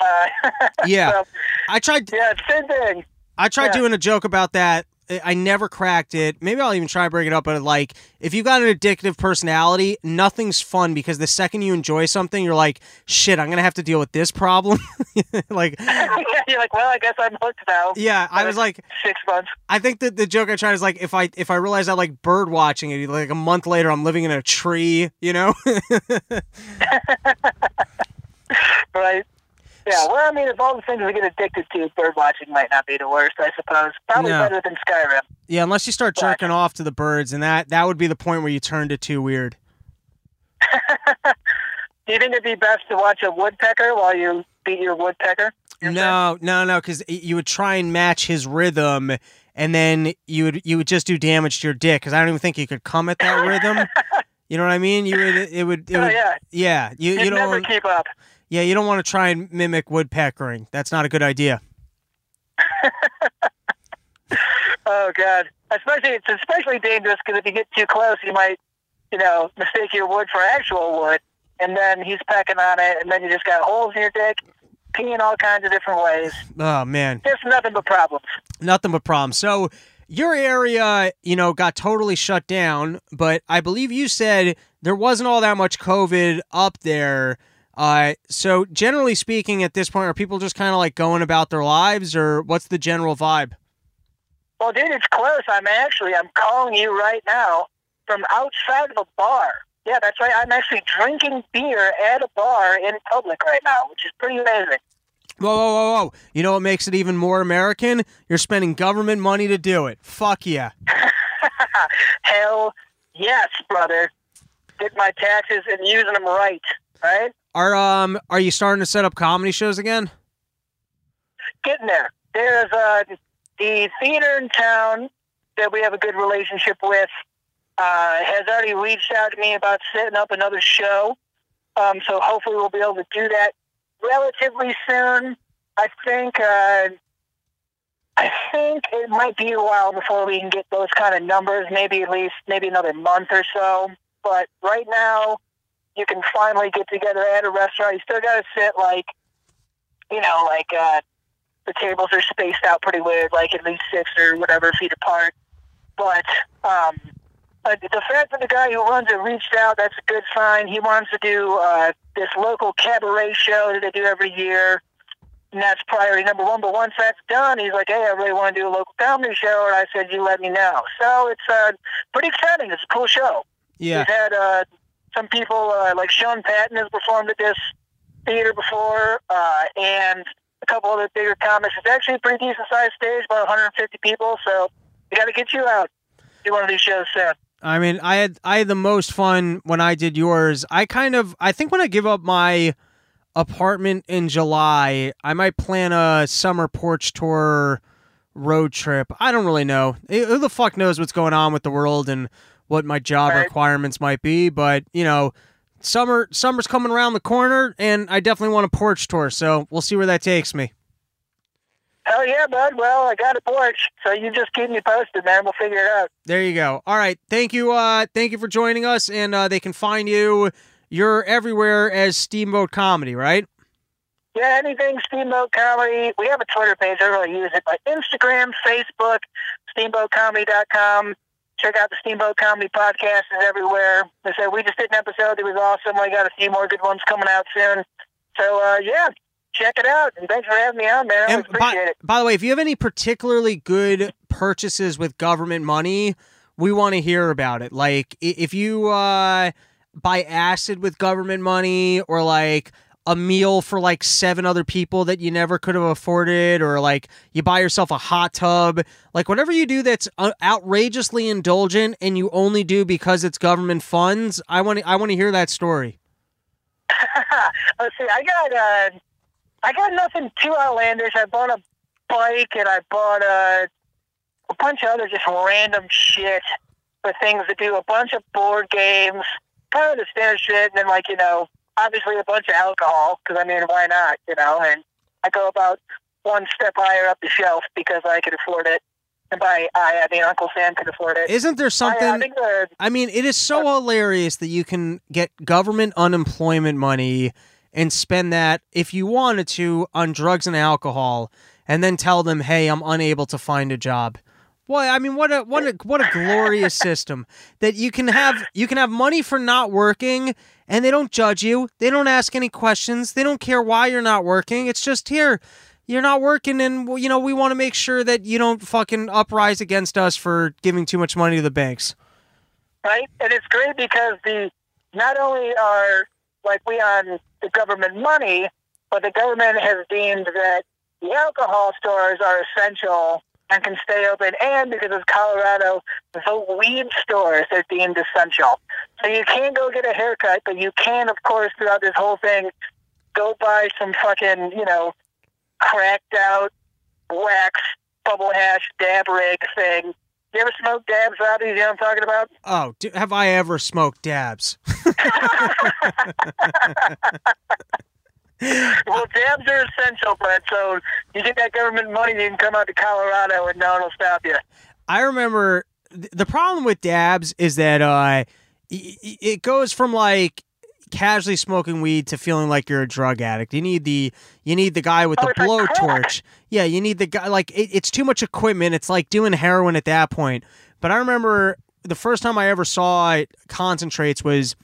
Uh, Yeah. so, I tried, yeah, same thing. I tried Yeah. doing a joke about that. I- never cracked it. Maybe I'll even try to bring it up. But like, if you've got an addictive personality, nothing's fun because the second you enjoy something, you're like, shit, I'm gonna have to deal with this problem. like, You're like, well, I guess I'm hooked now. yeah, I was like, Six months. I think that the joke I tried is like, if I if I realize I like bird watching it, like a month later, I'm living in a tree, you know. Right. Yeah, well, I mean, if all the things we get addicted to, bird watching might not be the worst, I suppose. Probably No. better than Skyrim. yeah, unless you start jerking off to the birds, and that that would be the point where you turned it too weird. Do you think it'd be best to watch a woodpecker while you beat your woodpecker? No, no, no, because you would try and match his rhythm, and then you would you would just do damage to your dick. Because I don't even think you could come at that rhythm. You know what I mean? You would it would it Oh, yeah. yeah. You You'd you never don't keep up. Yeah you don't want to try and mimic woodpeckering. That's not a good idea. Oh God! Especially it's especially dangerous because if you get too close, you might, you know, mistake your wood for actual wood, and then he's pecking on it, and then you just got holes in your dick, peeing all kinds of different ways. Oh man, Just nothing but problems. nothing but problems. So your area, you know, got totally shut down, but I believe you said there wasn't all that much COVID up there. Uh, so generally speaking, at this point, are people just kind of like going about their lives, or what's the general vibe? Well, dude, it's close. I'm actually I'm calling you right now from outside of a bar. Yeah, that's right. I'm actually drinking beer at a bar in public right now, which is pretty amazing. Whoa, whoa, whoa, whoa! You know what makes it even more American? You're spending government money to do it. Fuck yeah! Hell yes, brother. Get my taxes and using them right, right? Are um are you starting to set up comedy shows again? Getting there. There's uh the theater in town that we have a good relationship with uh, has already reached out to me about setting up another show. Um, so hopefully we'll be able to do that relatively soon. I think uh, I think it might be a while before we can get those kind of numbers. Maybe at least maybe another month or so. But right now, you can finally get together at a restaurant. You still got to sit like, you know, like uh, the tables are spaced out pretty weird, like at least six or whatever feet apart. But um, the fact that the guy who runs it reached out, that's a good sign. He wants to do uh, this local cabaret show that they do every year. And that's priority number one. But once that's done, he's like, hey, I really want to do a local comedy show. And I said, you let me know. So it's uh, pretty exciting. It's a cool show. Yeah. We've had uh, some people, uh, like Sean Patton has performed at this theater before, uh, and a couple other bigger comics. It's actually a pretty decent sized stage, about 150 people. So we got to get you out. Do one of these shows soon. I mean, I had I had the most fun when I did yours. I kind of I think when I give up my apartment in July, I might plan a summer porch tour road trip. I don't really know. Who the fuck knows what's going on with the world and what my job Right. requirements might be, but you know, summer summer's coming around the corner and I definitely want a porch tour, so we'll see where that takes me. Hell yeah, bud. Well, I got a porch, so you just keep me posted, man. We'll figure it out. There you go. All right. Thank you. Uh, thank you for joining us. And uh, they can find you. You're everywhere as Steamboat Comedy, right? Yeah, anything Steamboat Comedy. We have a Twitter page. I really use it, but Instagram, Facebook, steamboatcomedy.com. Check out the Steamboat Comedy podcast. is everywhere. I said we just did an episode. It was awesome. We got a few more good ones coming out soon. So, uh, yeah, check it out. And thanks for having me on, man. I And by, appreciate it. by the way, if you have any particularly good purchases with government money, we want to hear about it. Like if you uh, buy acid with government money, or like a meal for like seven other people that you never could have afforded, or like you buy yourself a hot tub, like whatever you do that's uh, outrageously indulgent and you only do because it's government funds. I want to I want to hear that story. Let's see. I got uh, I got nothing too outlandish. I bought a bike and I bought a, a bunch of other just random shit for things to do. A bunch of board games, kind of the standard shit, and then like you know, obviously a bunch of alcohol because I mean, why not? You know, and I go about one step higher up the shelf because I could afford it. And by I, I mean Uncle Sam could afford it. Isn't there something? I the I mean, it is so hilarious that you can get government unemployment money and spend that if you wanted to on drugs and alcohol and then tell them, "Hey, I'm unable to find a job." Well, I mean, what a what a what a glorious system that you can have you can have money for not working and they don't judge you. They don't ask any questions. They don't care why you're not working. It's just here. You're not working and you know, we want to make sure that you don't fucking uprise against us for giving too much money to the banks. right? And it's great because the not only are like we on the government money, but the government has deemed that the alcohol stores are essential and can stay open, and because of Colorado, the weed stores are deemed essential. So you can't go get a haircut, but you can, of course, throughout this whole thing, go buy some fucking, you know, cracked out wax bubble hash dab rig thing. You ever smoke dabs, Robbie? You know what I'm talking about? Oh, do, have I ever smoked dabs? Well, dabs are essential, but so you get that government money, you can come out to Colorado and no one will stop you. I remember th- the problem with dabs is that uh, y- y- it goes from like casually smoking weed to feeling like you're a drug addict. You need the you need the guy with Oh, the like blowtorch. yeah, you need the guy like it, it's too much equipment. It's like doing heroin at that point. But I remember the first time I ever saw concentrates was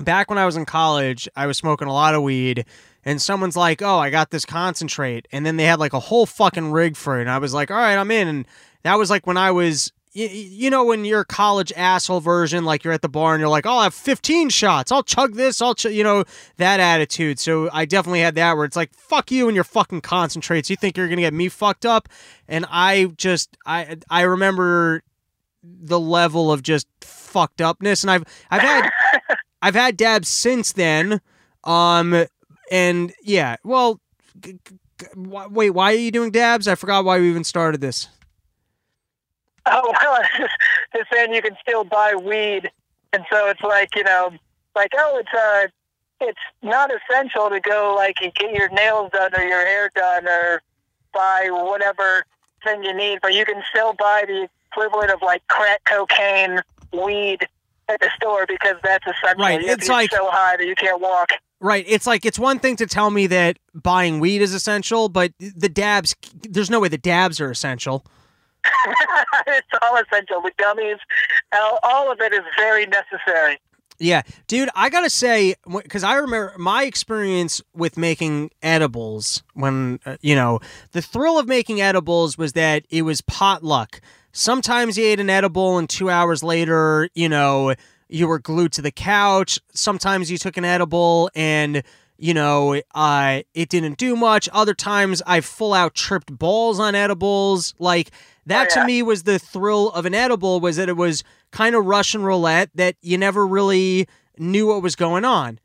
back when I was in college. I was smoking a lot of weed. And someone's like, "Oh, I got this concentrate," and then they had like a whole fucking rig for it. And I was like, "All right, I'm in." And that was like when I was you, you know when you're college asshole version like you're at the bar and you're like oh, i'll have 15 shots i'll chug this i'll ch-, you know that attitude so i definitely had that where it's like fuck you and your fucking concentrates you think you're gonna get me fucked up and i just i i remember the level of just fucked upness and i've i've had i've had dabs since then um and yeah well g- g- wait why are you doing dabs i forgot why we even started this Oh well, it's saying you can still buy weed, and so it's like you know, like oh, it's uh, it's not essential to go like and get your nails done or your hair done or buy whatever thing you need, but you can still buy the equivalent of like crack cocaine, weed at the store because that's essential. Right, You it's like- so high that you can't walk. Right. It's like it's one thing to tell me that buying weed is essential, but the dabs there's no way the dabs are essential. it's all essential. The gummies, all, all of it is very necessary. Yeah, dude, I gotta say, because I remember my experience with making edibles when, uh, you know, the thrill of making edibles was that it was potluck. Sometimes you ate an edible and two hours later, you know, you were glued to the couch. Sometimes you took an edible and, you know, uh, it didn't do much. Other times I full out tripped balls on edibles. Like, that Oh, yeah. to me was the thrill of an edible was that it was kind of Russian roulette that you never really knew what was going on.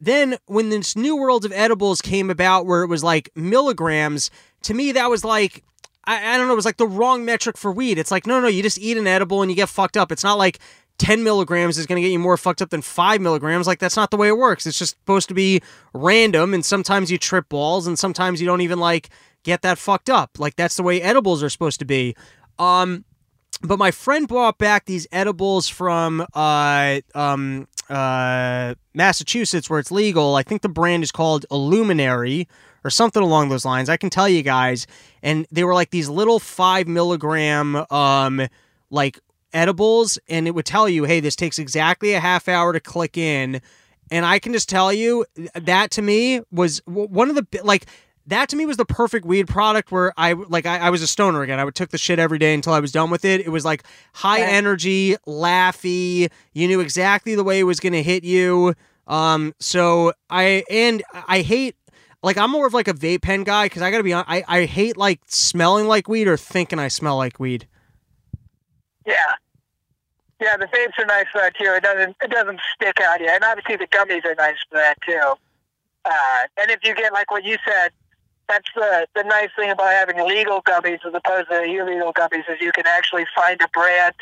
Then when this new world of edibles came about where it was like milligrams, to me that was like I, I don't know, it was like the wrong metric for weed. It's like, no, no, you just eat an edible and you get fucked up. It's not like 10 milligrams is going to get you more fucked up than 5 milligrams. Like, that's not the way it works. It's just supposed to be random, and sometimes you trip balls, and sometimes you don't even like get that fucked up. Like, that's the way edibles are supposed to be. Um, but my friend brought back these edibles from uh, um, uh, Massachusetts where it's legal. I think the brand is called Illuminary or something along those lines. I can tell you guys. And they were like these little five milligram, um, like edibles, and it would tell you, hey, this takes exactly a half hour to click in. And I can just tell you that to me was one of the like that to me was the perfect weed product where I like I, I was a stoner again. I would took the shit every day until I was done with it. It was like high energy, laughy. You knew exactly the way it was gonna hit you. Um, so I and I hate like I'm more of like a vape pen guy because I gotta be honest. I I hate like smelling like weed or thinking I smell like weed. Yeah. Yeah, the vapes are nice for that too. It doesn't it doesn't stick on you, and obviously the gummies are nice for that too. Uh, and if you get like what you said, that's the the nice thing about having legal gummies as opposed to illegal gummies is you can actually find a brand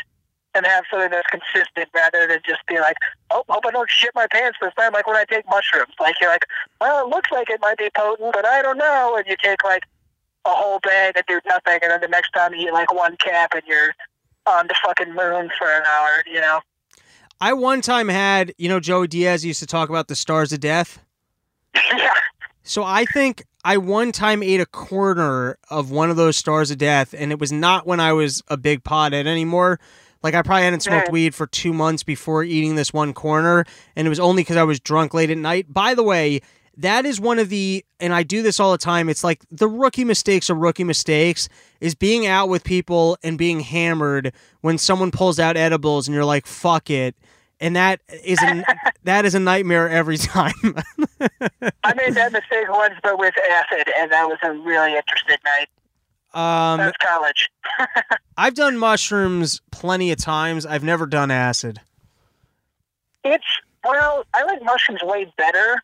and have something that's consistent rather than just be like, oh, hope I don't shit my pants this time. Like when I take mushrooms, like you're like, well, it looks like it might be potent, but I don't know. And you take like a whole bag and do nothing, and then the next time you eat like one cap and you're on the fucking moon for an hour, you know? I one time had you know Joey Diaz used to talk about the stars of death. yeah. So I think I one time ate a corner of one of those stars of death, and it was not when I was a big pothead anymore. Like I probably hadn't smoked hmm. weed for two months before eating this one corner, and it was only because I was drunk late at night. By the way, that is one of the, and I do this all the time. It's like the rookie mistakes of rookie mistakes is being out with people and being hammered when someone pulls out edibles, and you're like, "Fuck it." And that is a that is a nightmare every time. I made that mistake once, but with acid, and that was a really interesting night. um, That's college. I've done mushrooms plenty of times. I've never done acid. It's, well, I like mushrooms way better,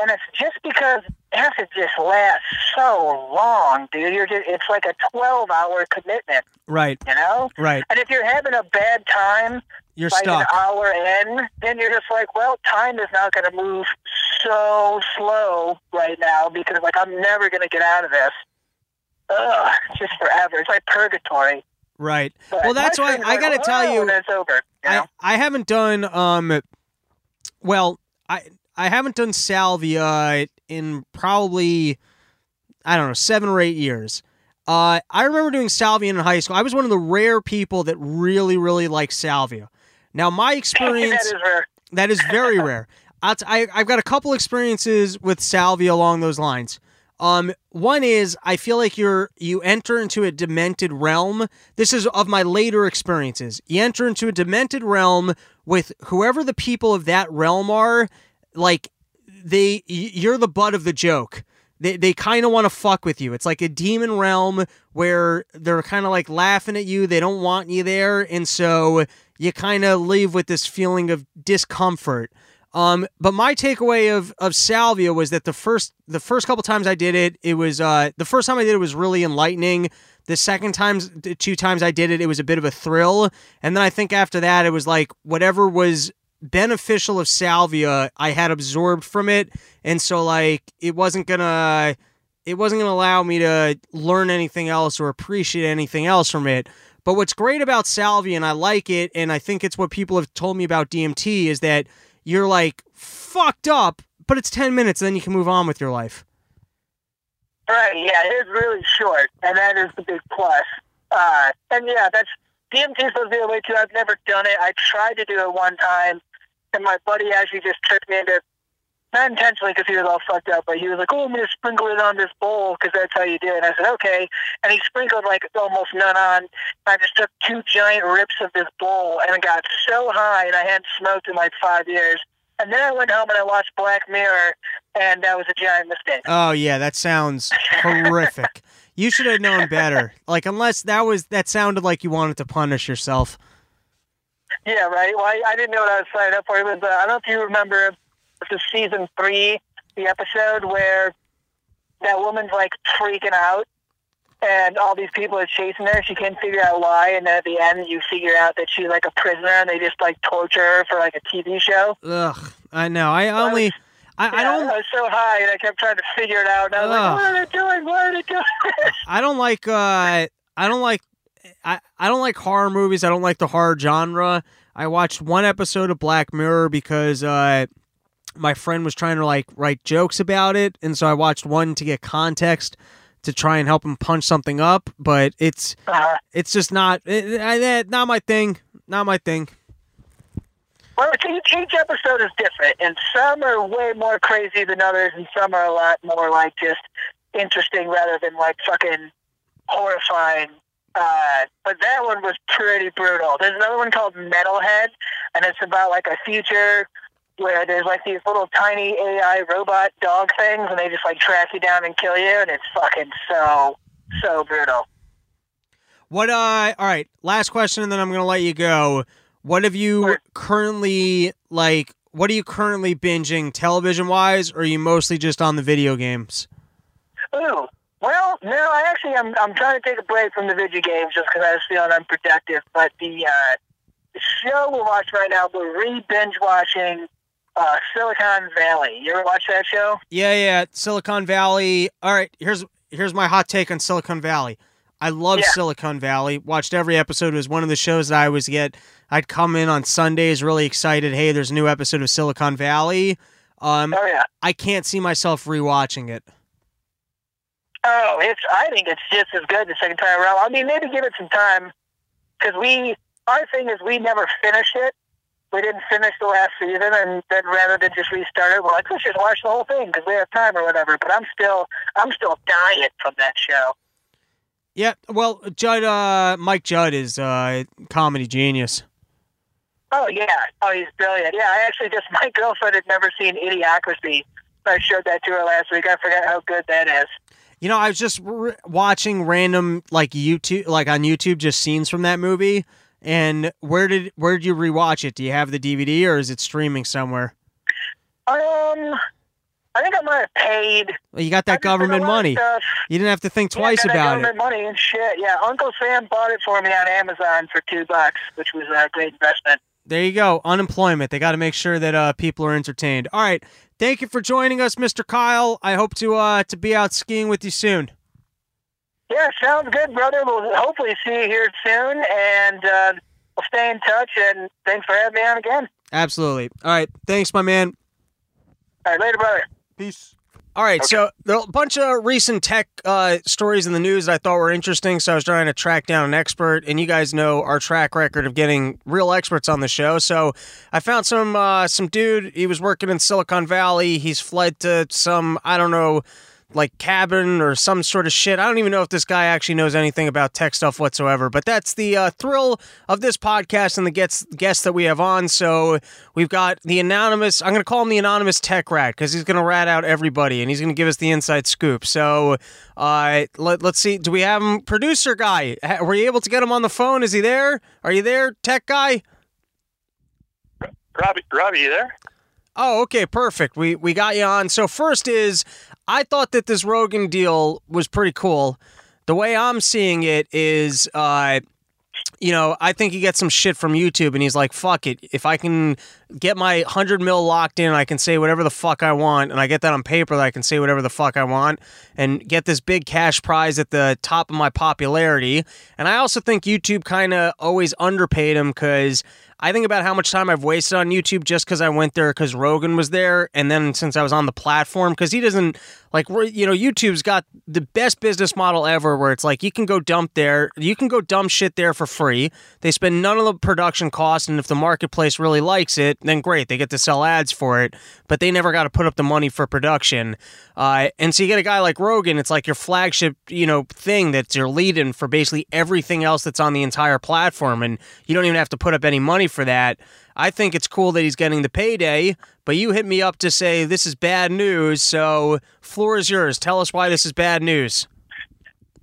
and it's just because acid just lasts so long, dude. You're just, it's like a 12 hour commitment, Right, you know? right. And if you're having a bad time, You're like stuck. an hour in, then you're just like, well, time is not going to move so slow right now because, like, I'm never going to get out of this. Ugh, just forever. It's like purgatory. Right. But Well, that's why I gotta like, tell you, over. You know? I I haven't done um. Well, I I haven't done salvia in probably I don't know seven or eight years. Uh, I remember doing salvia in high school. I was one of the rare people that really, really liked salvia. Now, my experience that is that is very rare. I, I've got a couple experiences with salvia along those lines. Um, one is I feel like you're you enter into a demented realm. This is of my later experiences. You enter into a demented realm with whoever the people of that realm are. Like they, you're the butt of the joke. They they kind of want to fuck with you. It's like a demon realm where they're kind of like laughing at you. They don't want you there, and so you kind of leave with this feeling of discomfort. Um, but my takeaway of of salvia was that the first the first couple times I did it, it was uh the first time I did it was really enlightening. The second times, the two times I did it, it was a bit of a thrill, and then I think after that it was like whatever was beneficial of salvia I had absorbed from it, and so like it wasn't gonna it wasn't gonna allow me to learn anything else or appreciate anything else from it. But what's great about salvia, and I like it, and I think it's what people have told me about DMT, is that you're like fucked up, but it's 10 minutes, and then you can move on with your life. Right, yeah, it is really short, and that is the big plus. Uh, and yeah, that's DMT is supposed to be a way too. I've never done it. I tried to do it one time, and my buddy actually just tricked me into not intentionally because he was all fucked up, but he was like, "Oh, I'm gonna sprinkle it on this bowl because that's how you do it." And I said, "Okay," and he sprinkled like almost none on. I just took two giant rips of this bowl and it got so high, and I hadn't smoked in like five years. And then I went home and I watched Black Mirror, and that was a giant mistake. Oh yeah, that sounds horrific. You should have known better. Like unless that was that sounded like you wanted to punish yourself. Yeah, right. Well, I, I didn't know what I was signing up for. It was uh, I don't know if you remember is season three, the episode where that woman's like freaking out, and all these people are chasing her. She can't figure out why, and then at the end, you figure out that she's like a prisoner, and they just like torture her for like a TV show. Ugh, I know. I only, I, I Yeah, don't, I was so high, and I kept trying to figure it out. And I was Ugh. like, "What are they doing? What are they doing?" I don't like. Uh, I don't like. I, I don't like horror movies. I don't like the horror genre. I watched one episode of Black Mirror because uh, my friend was trying to like write jokes about it, and so I watched one to get context to try and help him punch something up. But it's uh, it's just not it, I, not my thing. Not my thing. well, it's- each, each episode is different, and some are way more crazy than others, and some are a lot more like just interesting rather than like fucking horrifying. Uh, but that one was pretty brutal. There's another one called Metalhead, and it's about like a future where there's like these little tiny AI robot dog things, and they just like track you down and kill you, and it's fucking so so brutal. What uh all right, last question and then I'm going to let you go. What have you Sure. currently like what are you currently binging television wise or are you mostly just on the video games? Ooh. Well, no, I actually I'm I'm trying to take a break from the video games just because I was feeling unproductive. But the uh, the show we're watching right now, we're re binge watching uh, Silicon Valley. You ever watch that show? Yeah, yeah, Silicon Valley. All right, here's here's my hot take on Silicon Valley. I love Yeah. Silicon Valley. Watched every episode. It was one of the shows that I always get. I'd come in on Sundays really excited. Hey, there's a new episode of Silicon Valley. Um, Oh yeah. I can't see myself rewatching it. Oh, it's. I think it's just as good the second time around. I mean, maybe give it some time because we. Our thing is we never finished it. We didn't finish the last season, and then rather than just restart it, we're like, let's just watch the whole thing because we have time or whatever. But I'm still, I'm still dying from that show. Yeah, well, Judge, uh, Mike Judge is uh, comedy genius. Oh yeah. Oh, he's brilliant. Yeah, I actually just my girlfriend had never seen Idiocracy. I showed that to her last week. I forgot how good that is. You know, I was just r- watching random like YouTube, like on YouTube, just scenes from that movie. And where did where did you rewatch it? Do you have the DVD or is it streaming somewhere? Um, I think I might have paid. Well, you got that I just did a government money. You didn't have to think Yeah, twice that about it. government money and shit. Yeah, Uncle Sam bought it for me on Amazon for two bucks, which was a great investment. There you go. Unemployment. They got to make sure that uh, people are entertained. All right. Thank you for joining us, Mr. Kyle. I hope to uh, to be out skiing with you soon. Yeah, sounds good, brother. We'll hopefully see you here soon, and uh, we'll stay in touch. And thanks for having me on again. Absolutely. All right. Thanks, my man. All right, later, brother. Peace. All right, Okay. so there are a bunch of recent tech uh, stories in the news that I thought were interesting. So I was trying to track down an expert, and you guys know our track record of getting real experts on the show. So I found some uh, some dude. He was working in Silicon Valley. He's fled to some I don't know, like cabin or some sort of shit. I don't even know if this guy actually knows anything about tech stuff whatsoever. But that's the uh, thrill of this podcast and the guests guests that we have on. So we've got the anonymous. I'm going to call him the anonymous tech rat because he's going to rat out everybody and he's going to give us the inside scoop. So uh, let, let's see. Do we have him? Producer guy, were you able to get him on the phone? Is he there? Are you there, tech guy? Robbie, Robbie, you there? Oh, okay, perfect. We we got you on. So first is I thought that this Rogan deal was pretty cool. The way I'm seeing it is uh you know, I think he gets some shit from YouTube and he's like, fuck it. If I can get my 100 mil locked in, I can say whatever the fuck I want, and I get that on paper that I can say whatever the fuck I want, and get this big cash prize at the top of my popularity. And I also think YouTube kind of always underpaid him because I think about how much time I've wasted on YouTube just because I went there because Rogan was there, and then since I was on the platform, because he doesn't like you know YouTube's got the best business model ever, where it's like you can go dump there, you can go dump shit there for free. They spend none of the production costs, and if the marketplace really likes it, then great, they get to sell ads for it. But they never got to put up the money for production. Uh, and so you get a guy like Rogan, it's like your flagship, you know, thing that's your lead-in for basically everything else that's on the entire platform, and you don't even have to put up any money for that. I think it's cool that he's getting the payday, but you hit me up to say this is bad news, so floor is yours. Tell us why this is bad news.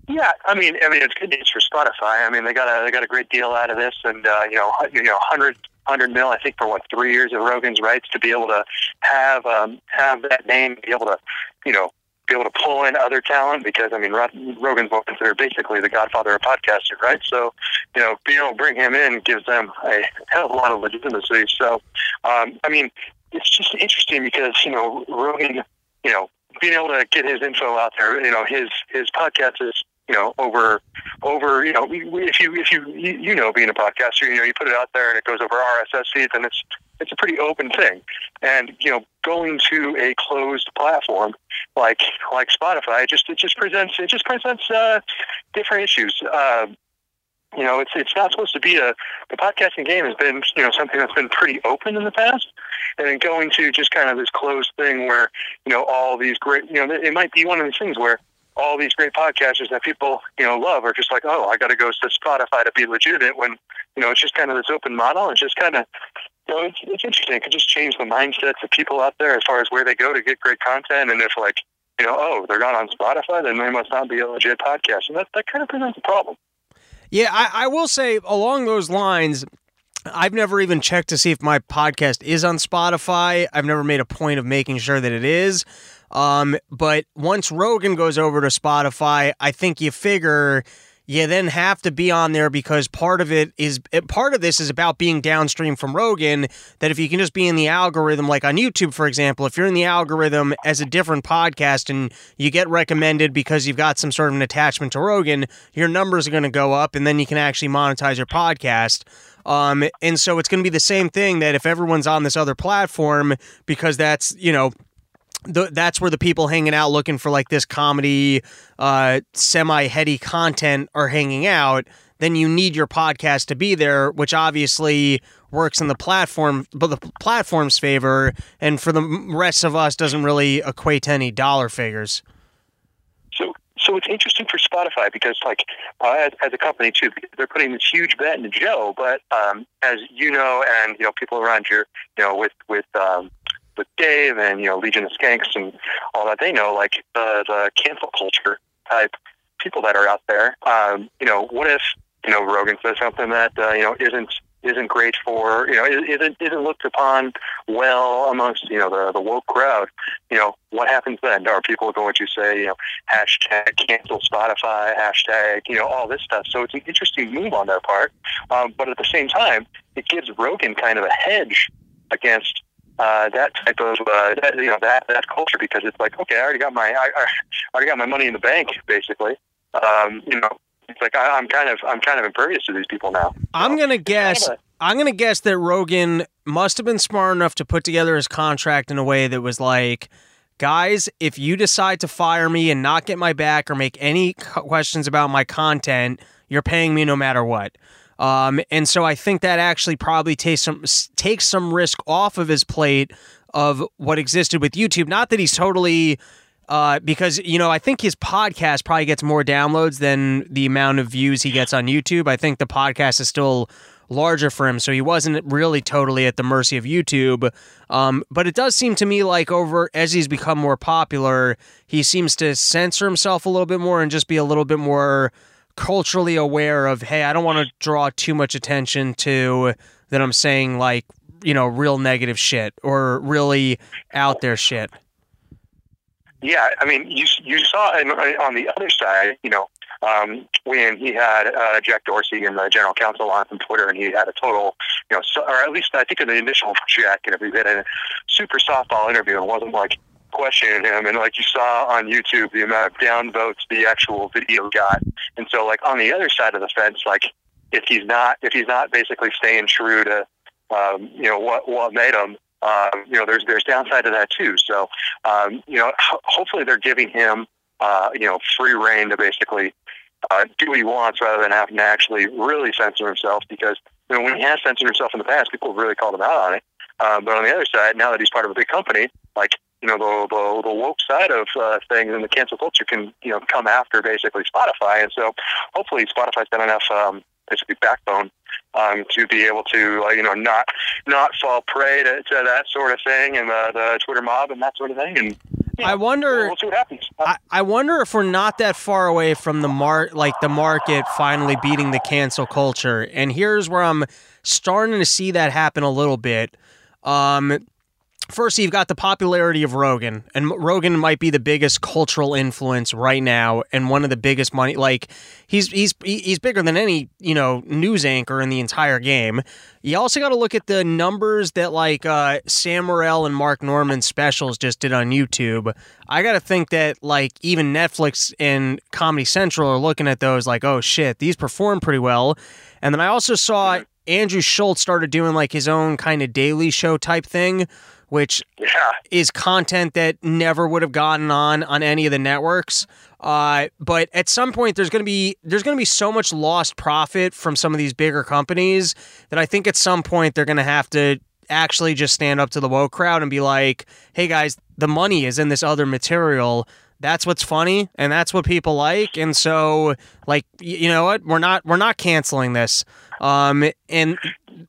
Yeah, I mean, I mean, it's good news for Spotify. I mean, they got a they got a great deal out of this, and uh, you know, you know, hundred hundred mil, I think, for what three years of Rogan's rights to be able to have um, have that name, be able to, you know, be able to pull in other talent because I mean, Rogan's well considered basically the godfather of podcasting, right? So, you know, being able to bring him in gives them a hell of a lot of legitimacy. So, um, I mean, it's just interesting because you know, Rogan, you know, being able to get his info out there, you know, his his podcast is you know over over you know if you if you, you you know being a podcaster you know you put it out there and it goes over RSS feeds and it's it's a pretty open thing. And you know going to a closed platform like like Spotify it just it just presents it just presents uh, different issues. Uh, you know it's it's not supposed to be a the podcasting game has been you know something that's been pretty open in the past. And then going to just kind of this closed thing where you know all these great you know it might be one of these things where all these great podcasters that people you know love are just like oh I got to go to Spotify to be legitimate when you know it's just kind of this open model it's just kind of you know it's, it's interesting it could just change the mindsets of people out there as far as where they go to get great content and if like you know oh they're not on Spotify then they must not be a legit podcast and that that kind of presents a problem. Yeah, I, I will say along those lines, I've never even checked to see if my podcast is on Spotify. I've never made a point of making sure that it is. Um, but once Rogan goes over to Spotify, I think you figure you then have to be on there because part of it is part of this is about being downstream from Rogan. That if you can just be in the algorithm, like on YouTube, for example, if you're in the algorithm as a different podcast and you get recommended because you've got some sort of an attachment to Rogan, your numbers are going to go up, and then you can actually monetize your podcast. Um, and so it's going to be the same thing that if everyone's on this other platform because that's you know the, that's where the people hanging out looking for like this comedy, uh, semi heady content are hanging out. Then you need your podcast to be there, which obviously works in the platform, but the platform's favor, and for the rest of us, doesn't really equate to any dollar figures. So, so it's interesting for Spotify because, like, uh, as, as a company too, they're putting this huge bet into Joe. But um, as you know, and you know, people around here, you know, with with um, with Dave and you know Legion of Skanks and all that, they know like the the cancel culture type people that are out there. Um, you know, what if you know Rogan says something that uh, you know isn't isn't great for you know isn't isn't looked upon well amongst you know the the woke crowd. You know what happens then? Are people going to say you know hashtag cancel Spotify, hashtag you know all this stuff? So it's an interesting move on their part, um, but at the same time, it gives Rogan kind of a hedge against uh, that type of uh, that, you know that that culture because it's like okay, I already got my I, I already got my money in the bank basically. Um, you know, it's like I, I'm kind of I'm kind of impervious to these people now. I'm gonna guess. I'm gonna guess that Rogan must have been smart enough to put together his contract in a way that was like, guys, if you decide to fire me and not get my back or make any questions about my content, you're paying me no matter what. Um, and so I think that actually probably takes some takes some risk off of his plate of what existed with YouTube. Not that he's totally uh, because you know I think his podcast probably gets more downloads than the amount of views he gets on YouTube. I think the podcast is still larger for him, so he wasn't really totally at the mercy of YouTube. Um, but it does seem to me like over as he's become more popular, he seems to censor himself a little bit more and just be a little bit more culturally aware of hey, I don't want to draw too much attention to that I'm saying like you know real negative shit or really out there shit. Yeah, I mean, you you saw on the other side, you know, um, when he had uh, Jack Dorsey and the general counsel on from Twitter, and he had a total, you know, so, or at least I think in the initial Jack interview, he had a super softball interview and wasn't like questioning him. And like you saw on YouTube, the amount of downvotes the actual video got. And so, like on the other side of the fence, like if he's not if he's not basically staying true to, um, you know, what what made him. Um, you know, there's there's downside to that too. So, um, you know, ho- hopefully they're giving him, uh, you know, free reign to basically uh, do what he wants rather than having to actually really censor himself. Because you know, when he has censored himself in the past, people have really called him out on it. Um, but on the other side, now that he's part of a big company, like you know, the the, the woke side of uh, things and the cancel culture can you know come after basically Spotify, and so hopefully Spotify's got enough um, basically backbone um, to be able to uh, you know not not fall prey to, to that sort of thing and uh, the Twitter mob and that sort of thing. And I wonder. we'll, we'll see what happens. I, I wonder if we're not that far away from the mar like the market finally beating the cancel culture. And here's where I'm starting to see that happen a little bit. Um, first, you've got the popularity of Rogan, and Rogan might be the biggest cultural influence right now, and one of the biggest money. Like he's he's he's bigger than any you know news anchor in the entire game. You also got to look at the numbers that like uh, Sam Morril and Mark Normand specials just did on YouTube. I got to think that like even Netflix and Comedy Central are looking at those like, oh shit, these perform pretty well. And then I also saw Andrew Schulz started doing like his own kind of daily show type thing, which yeah, is content that never would have gotten on on any of the networks. Uh, but at some point, there's going to be there's going to be so much lost profit from some of these bigger companies that I think at some point they're going to have to actually just stand up to the woke crowd and be like, "Hey guys, the money is in this other material." That's what's funny, and that's what people like, and so like you know what, we're not we're not canceling this. Um, and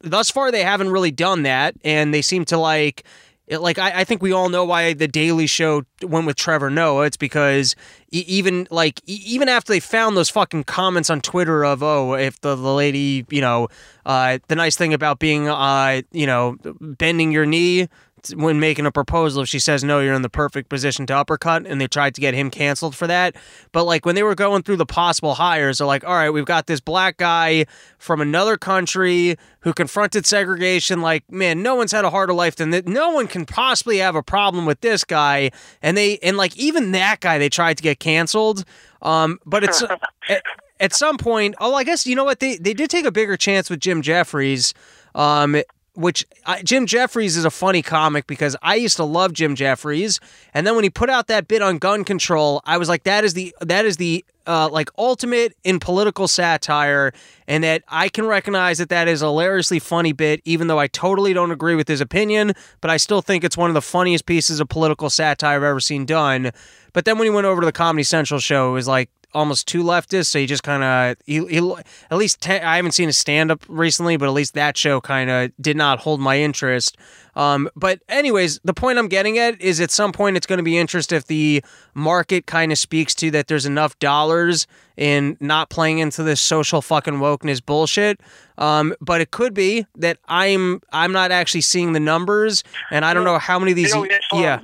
thus far they haven't really done that, and they seem to like it, like I, I think we all know why the Daily Show went with Trevor Noah. It's because e- even like e- even after they found those fucking comments on Twitter of oh if the, the lady you know uh, the nice thing about being uh you know bending your knee when making a proposal if she says no you're in the perfect position to uppercut and they tried to get him canceled for that. But like when they were going through the possible hires they're like all right we've got this black guy from another country who confronted segregation. Like man no one's had a harder life than that no one can possibly have a problem with this guy. And they and like even that guy they tried to get canceled. Um but it's at, at some point oh i guess you know what? They they did take a bigger chance with jim jefferies um which I, Jim Jefferies is a funny comic because I used to love Jim Jefferies, and then when he put out that bit on gun control, I was like, that is the that is the uh, like ultimate in political satire, and that I can recognize that that is a hilariously funny bit, even though I totally don't agree with his opinion, but I still think it's one of the funniest pieces of political satire I've ever seen done. But then when he went over to the Comedy Central show, it was like almost too leftist. So he just kind of he, he at least te- I haven't seen a stand up recently, but at least that show kind of did not hold my interest. Um, but anyways, the point I'm getting at is at some point it's going to be interest if the market kind of speaks to that there's enough dollars in not playing into this social fucking wokeness bullshit. Um, but it could be that I'm I'm not actually seeing the numbers, and I don't know how many of these. You know, um, yeah.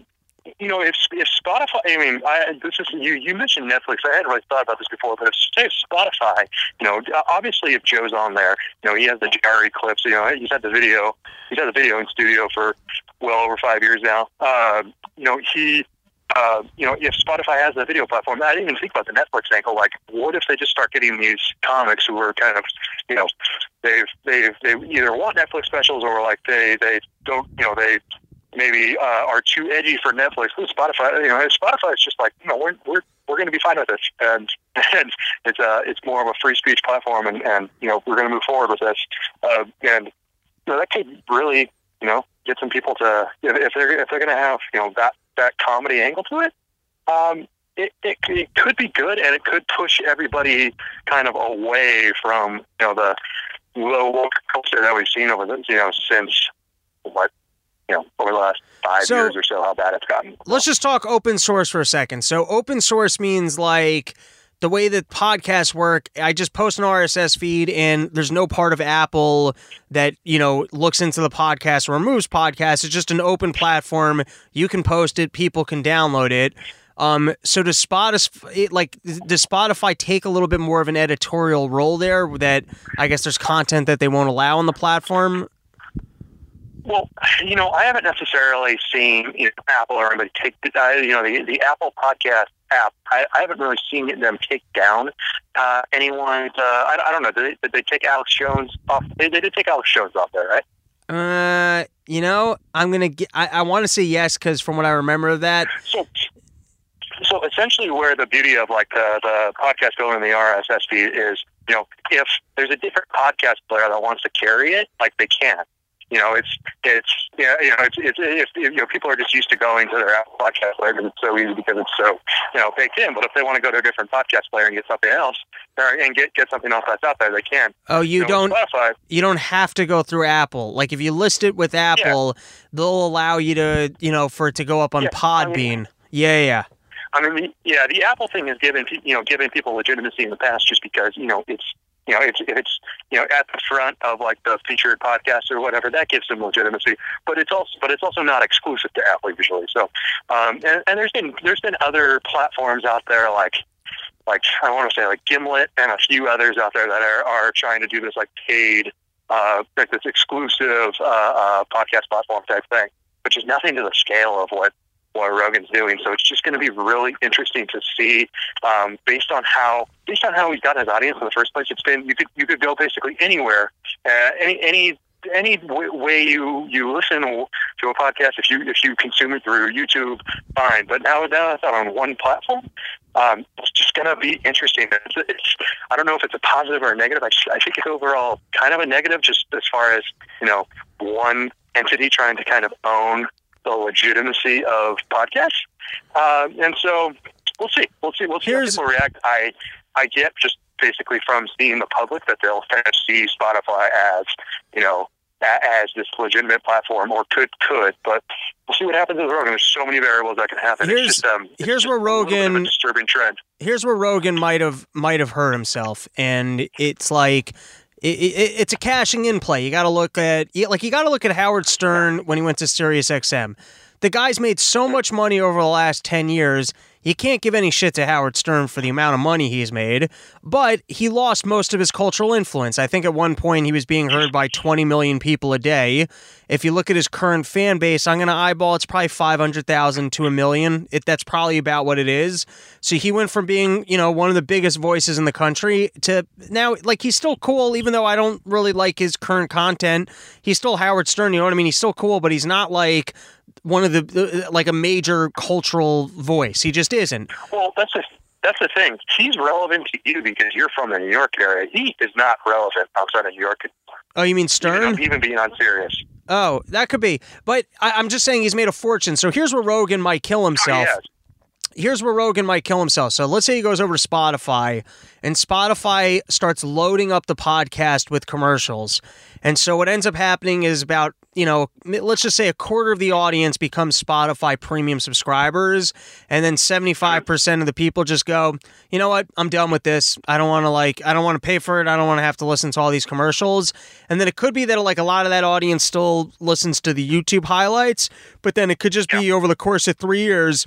You know, if if Spotify, I mean, I, this is you. You mentioned Netflix. I hadn't really thought about this before, but if, say Spotify, you know, obviously if Joe's on there, you know, he has the Jerry clips. You know, he's had the video. He's had the video in studio for well over five years now. Uh, you know, he uh, you know, if Spotify has a video platform, I didn't even think about the Netflix angle. Like, what if they just start getting these comics who are kind of, you know, they've they've they either want Netflix specials or like they they don't, you know, they maybe uh, are too edgy for Netflix. Spotify, you know, Spotify is just like, you know, we're we're we're going to be fine with this, and and it's a it's more of a free speech platform, and and you know, we're going to move forward with this, uh, and you know, that could really, you know, get some people to if they're if they're going to have you know that that comedy angle to it. Um, it, it, it could be good, and it could push everybody kind of away from you know the low woke culture that we've seen over the you know since what you know over the last five So- years or so how bad it's gotten. Let's just talk open source for a second. So, open source means like the way that podcasts work. I just post an RSS feed, and there's no part of Apple that you know looks into the podcast or removes podcasts. It's just an open platform. You can post it. People can download it. Um, so does Spotify like does Spotify take a little bit more of an editorial role there? That I guess there's content that they won't allow on the platform. Well, you know, I haven't necessarily seen you know, Apple or anybody take the, uh, you know the the Apple Podcast app. I, I haven't really seen them take down uh, anyone's. Uh, I, I don't know. Did they, did they take Alex Jones off? They, they did take Alex Jones off there, right? Uh, you know, I'm gonna get. I, I want to say yes because from what I remember of that, So, so essentially, where the beauty of like the the podcast going in the RSS feed is, you know, if there's a different podcast player that wants to carry it, like they can. You know, it's it's yeah, you know, it's it's if you know people are just used to going to their Apple podcast player because it's so easy because it's so you know baked in. But if they want to go to a different podcast player and get something else, or, and get get something else that's out there, they can. oh, you know, don't. Spotify. You don't have to go through Apple. Like if you list it with Apple, they'll allow you to, you know, for it to go up on Yeah, I Podbean. mean- yeah, yeah. I mean, yeah, the Apple thing has given you know given people legitimacy in the past just because you know it's you know it's it's you know at the front of like the featured podcast or whatever that gives them legitimacy. But it's also but it's also not exclusive to Apple usually. So um, and, and there's been there's been other platforms out there like like I want to say like Gimlet and a few others out there that are are trying to do this like paid uh, like this exclusive uh, uh, podcast platform type thing, which is nothing to the scale of what what Rogan's doing. So it's just going to be really interesting to see, um, based on how based on how he's got his audience in the first place. It's been you could you could go basically anywhere, uh, any any any way you you listen to a podcast. If you if you consume it through YouTube, fine. But now now it's on one platform. Um, it's just going to be interesting. It's, it's I don't know if it's a positive or a negative. I, I think it's overall kind of a negative, just as far as you know, one entity trying to kind of own the legitimacy of podcasts. Uh, and so we'll see. We'll see. We'll see Here's- how people react. I I get just basically from seeing the public that they'll kind of see Spotify as you know as this legitimate platform or could could, but we'll see what happens with Rogan. There's so many variables that can happen. Here's- it's just um, here's where a little a Rogan- disturbing trend. Here's where Rogan might have might have hurt himself, and it's like. It, it, it's a cashing in play. You got to look at like you got to look at Howard Stern when he went to Sirius XM. The guy's made so much money over the last 10 years. You can't give any shit to Howard Stern for the amount of money he's made, but he lost most of his cultural influence. I think at one point he was being heard by 20 million people a day. If you look at his current fan base, I'm going to eyeball it's probably 500,000 to a million. It, that's probably about what it is. So he went from being, you know, one of the biggest voices in the country to now, like, he's still cool, even though I don't really like his current content. He's still Howard Stern, you know what I mean? He's still cool, but he's not like one of the, like a major cultural voice. He just isn't. Well, that's the that's the thing. He's relevant to you because you're from the New York area. He is not relevant outside of New York. Oh, you mean Even, Stern? even being on Sirius. Oh, that could be. But I, I'm just saying he's made a fortune. So here's where Rogan might kill Oh, himself. yes. Here's where Rogan might kill himself. So let's say he goes over to Spotify and Spotify starts loading up the podcast with commercials. And so what ends up happening is about, you know, let's just say a quarter of the audience becomes Spotify premium subscribers. And then 75% of the people just go, you know what? I'm done with this. I don't want to like, I don't want to pay for it. I don't want to have to listen to all these commercials. And then it could be that like a lot of that audience still listens to the YouTube highlights, but then it could just be over the course of three years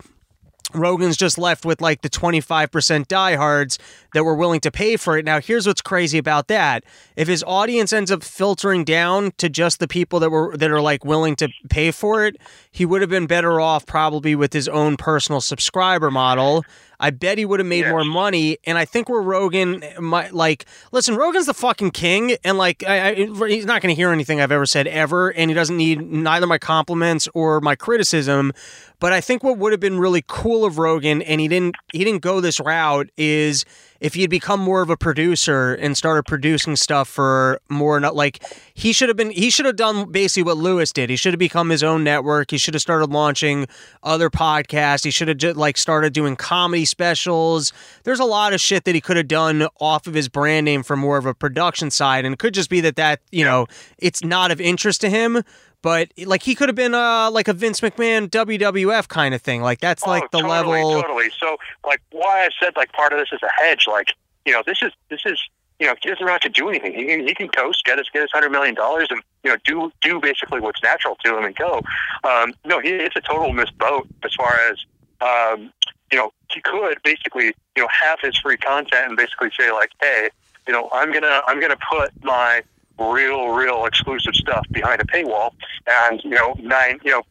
Rogan's just left with like the 25% diehards that were willing to pay for it. Now, here's what's crazy about that. If his audience ends up filtering down to just the people that were that are like willing to pay for it, he would have been better off probably with his own personal subscriber model. I bet he would have made Yes. more money. And I think where Rogan eh, might like, listen, Rogan's the fucking king, and like, I, I, he's not going to hear anything I've ever said ever, and he doesn't need neither my compliments or my criticism. But I think what would have been really cool of Rogan, and he didn't, he didn't go this route, is if he had become more of a producer and started producing stuff for more not like he should have been he should have done basically what Lewis did. He should have become his own network. He should have started launching other podcasts. He should have just like started doing comedy specials. There's a lot of shit that he could have done off of his brand name for more of a production side and it could just be that that, you know, it's not of interest to him. But like he could have been uh like a Vince McMahon WWF kind of thing. Like that's like oh, the totally, level Totally. So, like, why I said like part of this is a hedge. Like, you know, this is this is you know he doesn't have to do anything. He can he can coast, get his get his hundred million dollars, and you know do do basically what's natural to him and go. Um, no, he, it's a total missed boat as far as um, you know. He could basically you know have his free content and basically say like, hey, you know, I'm gonna I'm gonna put my real real exclusive stuff behind a paywall, and you know nine you know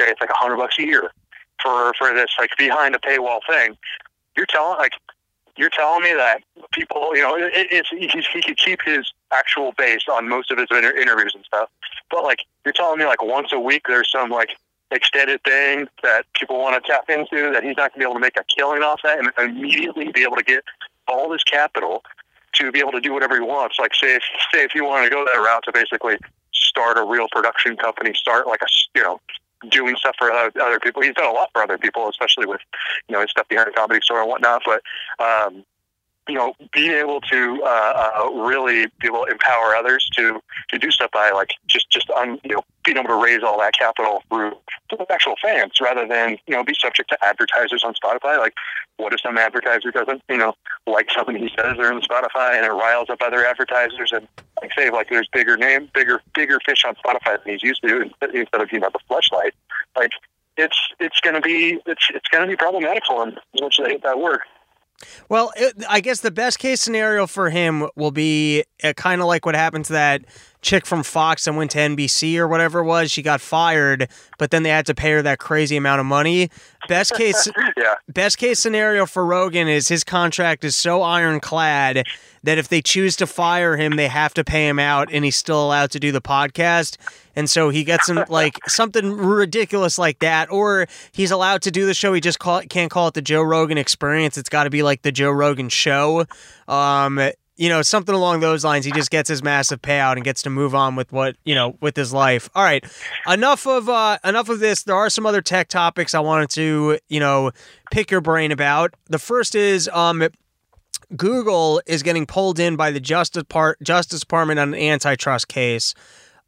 say it's like a hundred bucks a year for for this like behind a paywall thing. You're telling like you're telling me that people, you know, it, it's he, he could keep his actual base on most of his inter- interviews and stuff, but like you're telling me like once a week there's some like extended thing that people want to tap into that he's not going to be able to make a killing off that and immediately be able to get all this capital to be able to do whatever he wants. Like say if say if you want to go that route to basically start a real production company, start like a you know doing stuff for other, other people. He's done a lot for other people, especially with you know his stuff behind the comedy store and whatnot. But um, you know, being able to uh, uh, really be able to empower others to to do stuff by like just just un, you know being able to raise all that capital through actual fans rather than you know be subject to advertisers on Spotify. Like, what if some advertiser doesn't you know like something he says or in Spotify and it riles up other advertisers and like say like there's bigger name bigger bigger fish on Spotify than he's used to instead of you know the fleshlight. Like it's it's gonna be it's it's gonna be problematic for him once they hit that work. Well, it, I guess the best case scenario for him will be uh, kind of like what happened to that chick from Fox and went to NBC or whatever it was. She got fired, but then they had to pay her that crazy amount of money. Best case, Yeah. best case scenario for Rogan is his contract is so ironclad that if they choose to fire him, they have to pay him out, and he's still allowed to do the podcast. And so he gets some like something ridiculous like that, or he's allowed to do the show. He just call it, can't call it the Joe Rogan Experience. It's got to be like the Joe Rogan Show. Um, you know, something along those lines. He just gets his massive payout and gets to move on with what you know with his life. All right, enough of uh, enough of this. There are some other tech topics I wanted to you know pick your brain about. The first is um, Google is getting pulled in by the Justice Part Justice Department on an antitrust case.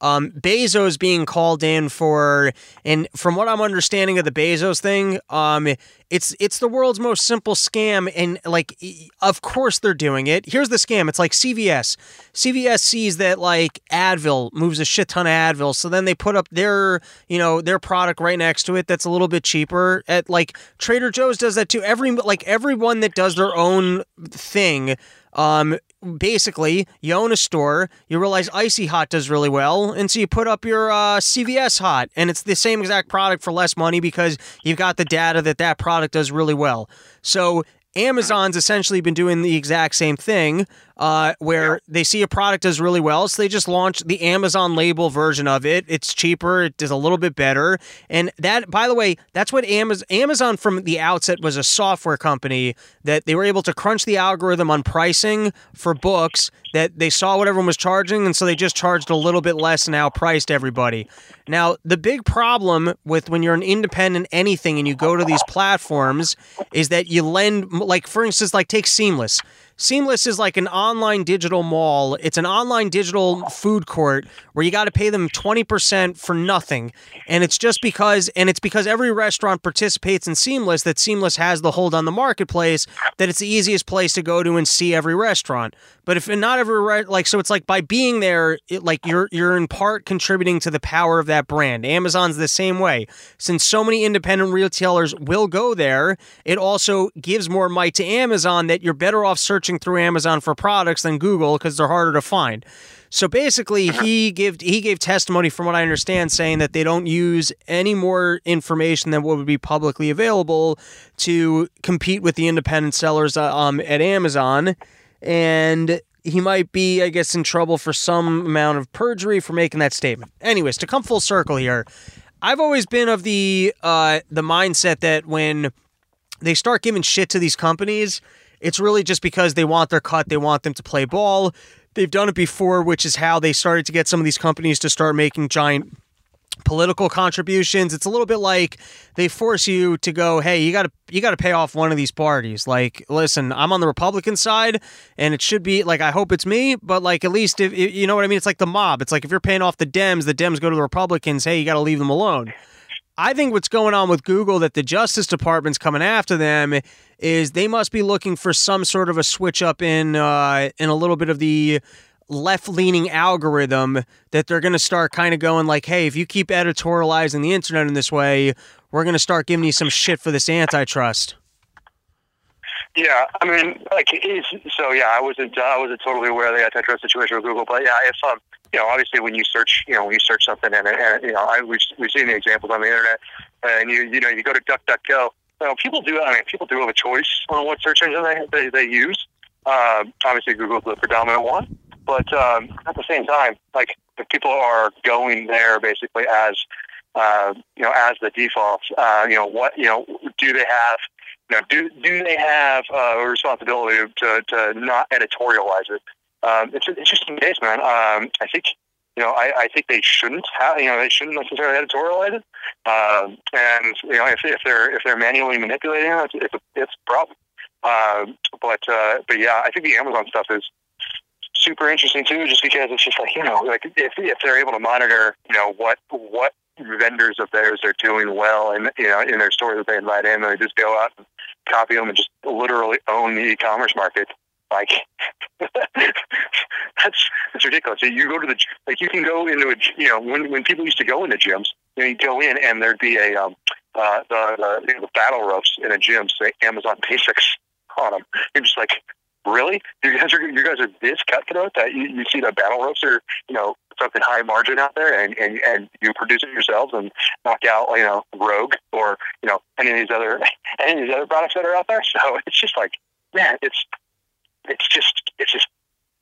Um, Bezos being called in for, and from what I'm understanding of the Bezos thing, um, it's it's the world's most simple scam, and like, of course they're doing it. Here's the scam: it's like CVS. CVS sees that like Advil moves a shit ton of Advil, so then they put up their you know their product right next to it that's a little bit cheaper. At like Trader Joe's does that too. Every like everyone that does their own thing um, basically, you own a store, you realize Icy Hot does really well, and so you put up your uh, CVS Hot, and it's the same exact product for less money because you've got the data that that product does really well. So Amazon's essentially been doing the exact same thing, uh, where they see a product does really well, so they just launch the Amazon label version of it. It's cheaper, it does a little bit better, and that, by the way, that's what Amazon Amazon from the outset was a software company that they were able to crunch the algorithm on pricing for books that they saw what everyone was charging, and so they just charged a little bit less and outpriced everybody. Now, the big problem with when you're an independent anything and you go to these platforms is that you lend, like for instance, like take Seamless. Seamless is like an online digital mall. It's an online digital food court where you got to pay them 20% for nothing. And it's just because and it's because every restaurant participates in Seamless that Seamless has the hold on the marketplace that it's the easiest place to go to and see every restaurant. But if not every re- like so it's like by being there it, like you're you're in part contributing to the power of that brand. Amazon's the same way. Since so many independent retailers will go there, it also gives more might to Amazon that you're better off searching through Amazon for products than Google because they're harder to find. So basically, he gave he gave testimony, from what I understand, saying that they don't use any more information than what would be publicly available to compete with the independent sellers uh, um, at Amazon, and he might be, I guess, in trouble for some amount of perjury for making that statement. Anyways, to come full circle here, I've always been of the uh, the mindset that when they start giving shit to these companies, it's really just because they want their cut, they want them to play ball. They've done it before, which is how they started to get some of these companies to start making giant political contributions. It's a little bit like they force you to go, "Hey, you got to you got to pay off one of these parties." Like, listen, I'm on the Republican side and it should be like I hope it's me, but like at least if you know what I mean, it's like the mob. It's like if you're paying off the Dems, the Dems go to the Republicans, "Hey, you got to leave them alone." I think what's going on with Google that the Justice Department's coming after them is they must be looking for some sort of a switch up in uh, in a little bit of the left leaning algorithm that they're going to start kind of going like, hey, if you keep editorializing the internet in this way, we're going to start giving you some shit for this antitrust. Yeah, I mean, like, so yeah, I wasn't, uh, I wasn't totally aware of the antitrust situation with Google, but yeah, if um, you know, obviously when you search, you know, when you search something, and, and you know, I, we've we've seen the examples on the internet, and you you know, you go to DuckDuckGo. You know, people do. I mean, people do have a choice on what search engine they they, they use. Uh, obviously, Google's the predominant one, but um, at the same time, like if people are going there basically as uh, you know as the default, uh, you know what you know do they have you know do do they have uh, a responsibility to to not editorialize it? Um, it's an interesting case, man. Um, I think you know, I, I think they shouldn't have, you know, they shouldn't necessarily editorialize it. Um, and you know, if, if they're if they're manually manipulating it, it's, it's a, it's a problem. Uh, but uh, but yeah, I think the Amazon stuff is super interesting too, just because it's just like you know, like if if they're able to monitor, you know, what what vendors of theirs are doing well, and you know, in their store that they invite in, they just go out and copy them and just literally own the e-commerce market. Like that's that's ridiculous. You go to the like you can go into a you know when when people used to go into gyms, you, know, you go in and there'd be a um uh the the, you know, the battle ropes in a gym say Amazon Basics on them. You're just like really you guys are you guys are this cutthroat that you, you see the battle ropes are you know something high margin out there and, and and you produce it yourselves and knock out you know Rogue or you know any of these other any of these other products that are out there. So it's just like man, it's it's just it's just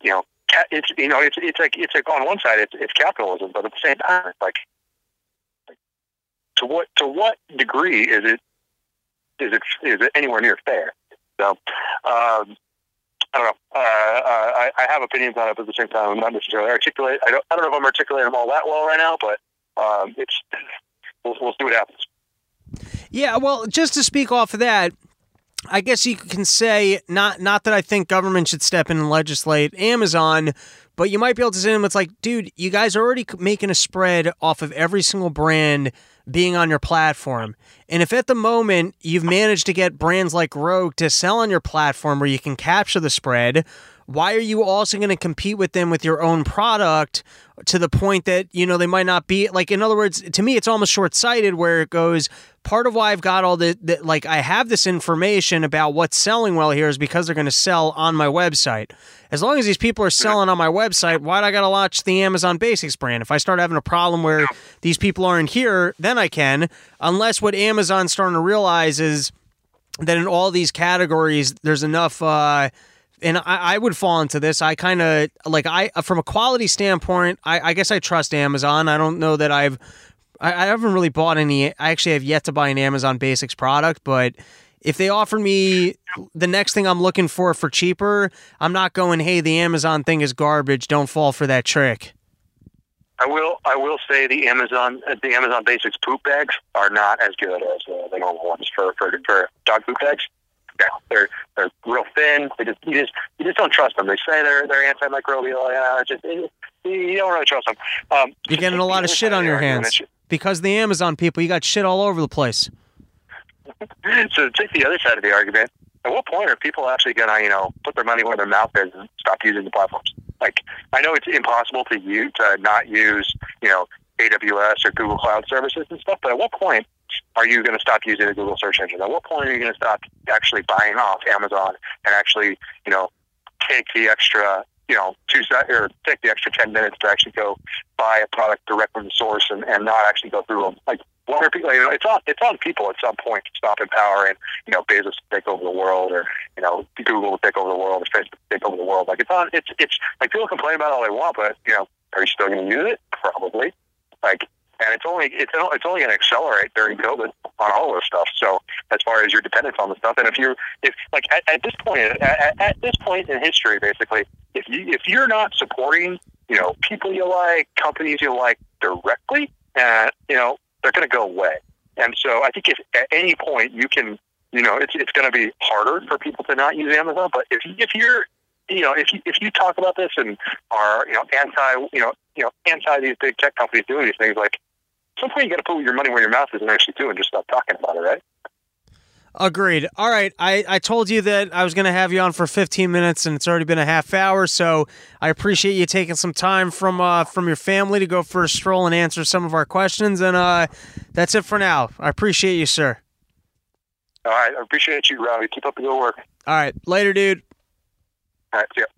you know it's you know it's it's like it's like on one side it's it's capitalism, but at the same time it's like to what to what degree is it is it is it anywhere near fair? So um, I don't know. Uh, uh, I, I have opinions on it, but at the same time, I'm not necessarily articulate. I don't I don't know if I'm articulating them all that well right now, but um, it's we'll, we'll see what happens. Yeah, well, just to speak off of that, I guess you can say not not that I think government should step in and legislate Amazon, but you might be able to say them, it's like, dude, you guys are already making a spread off of every single brand being on your platform. And if at the moment you've managed to get brands like Rogue to sell on your platform where you can capture the spread, why are you also going to compete with them with your own product to the point that you know they might not be like in other words to me it's almost short-sighted where it goes part of why I've got all the, the like I have this information about what's selling well here is because they're going to sell on my website. As long as these people are selling on my website, why do I got to launch the Amazon Basics brand? If I start having a problem where these people aren't here, then I can. Unless what Amazon's starting to realize is that in all these categories, there's enough. Uh, and I, I, would fall into this. I kind of like I from a quality standpoint. I, I, guess I trust Amazon. I don't know that I've I, I haven't really bought any. I actually have yet to buy an Amazon Basics product, but if they offer me the next thing I'm looking for for cheaper, I'm not going. Hey, the Amazon thing is garbage. Don't fall for that trick. I will. I will say the Amazon the Amazon Basics poop bags are not as good as uh, the normal ones for for, for dog poop bags. know, they're they're real thin. They just you just you just don't trust them. They say they're they're antimicrobial. Yeah, just you don't really trust them. Um, You're getting a lot of shit on your hands because the Amazon people. You got shit all over the place. so take the other side of the argument. At what point are people actually going to, you know, put their money where their mouth is and stop using the platforms? Like, I know it's impossible to use to not use, you know, AWS or Google Cloud services and stuff, but at what point are you going to stop using the Google search engine? At what point are you going to stop actually buying off Amazon and actually, you know, take the extra, you know, two se- or take the extra ten minutes to actually go buy a product direct from the source and, and not actually go through them? Like, what are people? You know, it's on it's on people at some point to stop empowering, you know, Bezos to take over the world, or you know, Google to take over the world, or Facebook to take over the world. Like it's on. It's it's like people complain about all they want, but you know, are you still going to use it? Probably. Like, and it's only it's it's only going to accelerate during COVID on all this stuff. So as far as your dependence on the stuff, and if you're if like at, at this point at, at this point in history, basically, if you if you're not supporting, you know, people you like, companies you like directly, and you know, they're going to go away. And so I think if at any point you can, you know, it's it's going to be harder for people to not use Amazon. But if if you're you know, if you if you talk about this and are you know anti you know you know anti these big tech companies doing these things, like some point you got to put your money where your mouth is and actually do and just stop talking about it, right? Agreed. All right. I, I told you that I was going to have you on for 15 minutes, and it's already been a half hour. So I appreciate you taking some time from uh, from your family to go for a stroll and answer some of our questions. And uh, that's it for now. I appreciate you, sir. All right. I appreciate you, Robbie. Keep up the good work. All right. Later, dude. All right. See.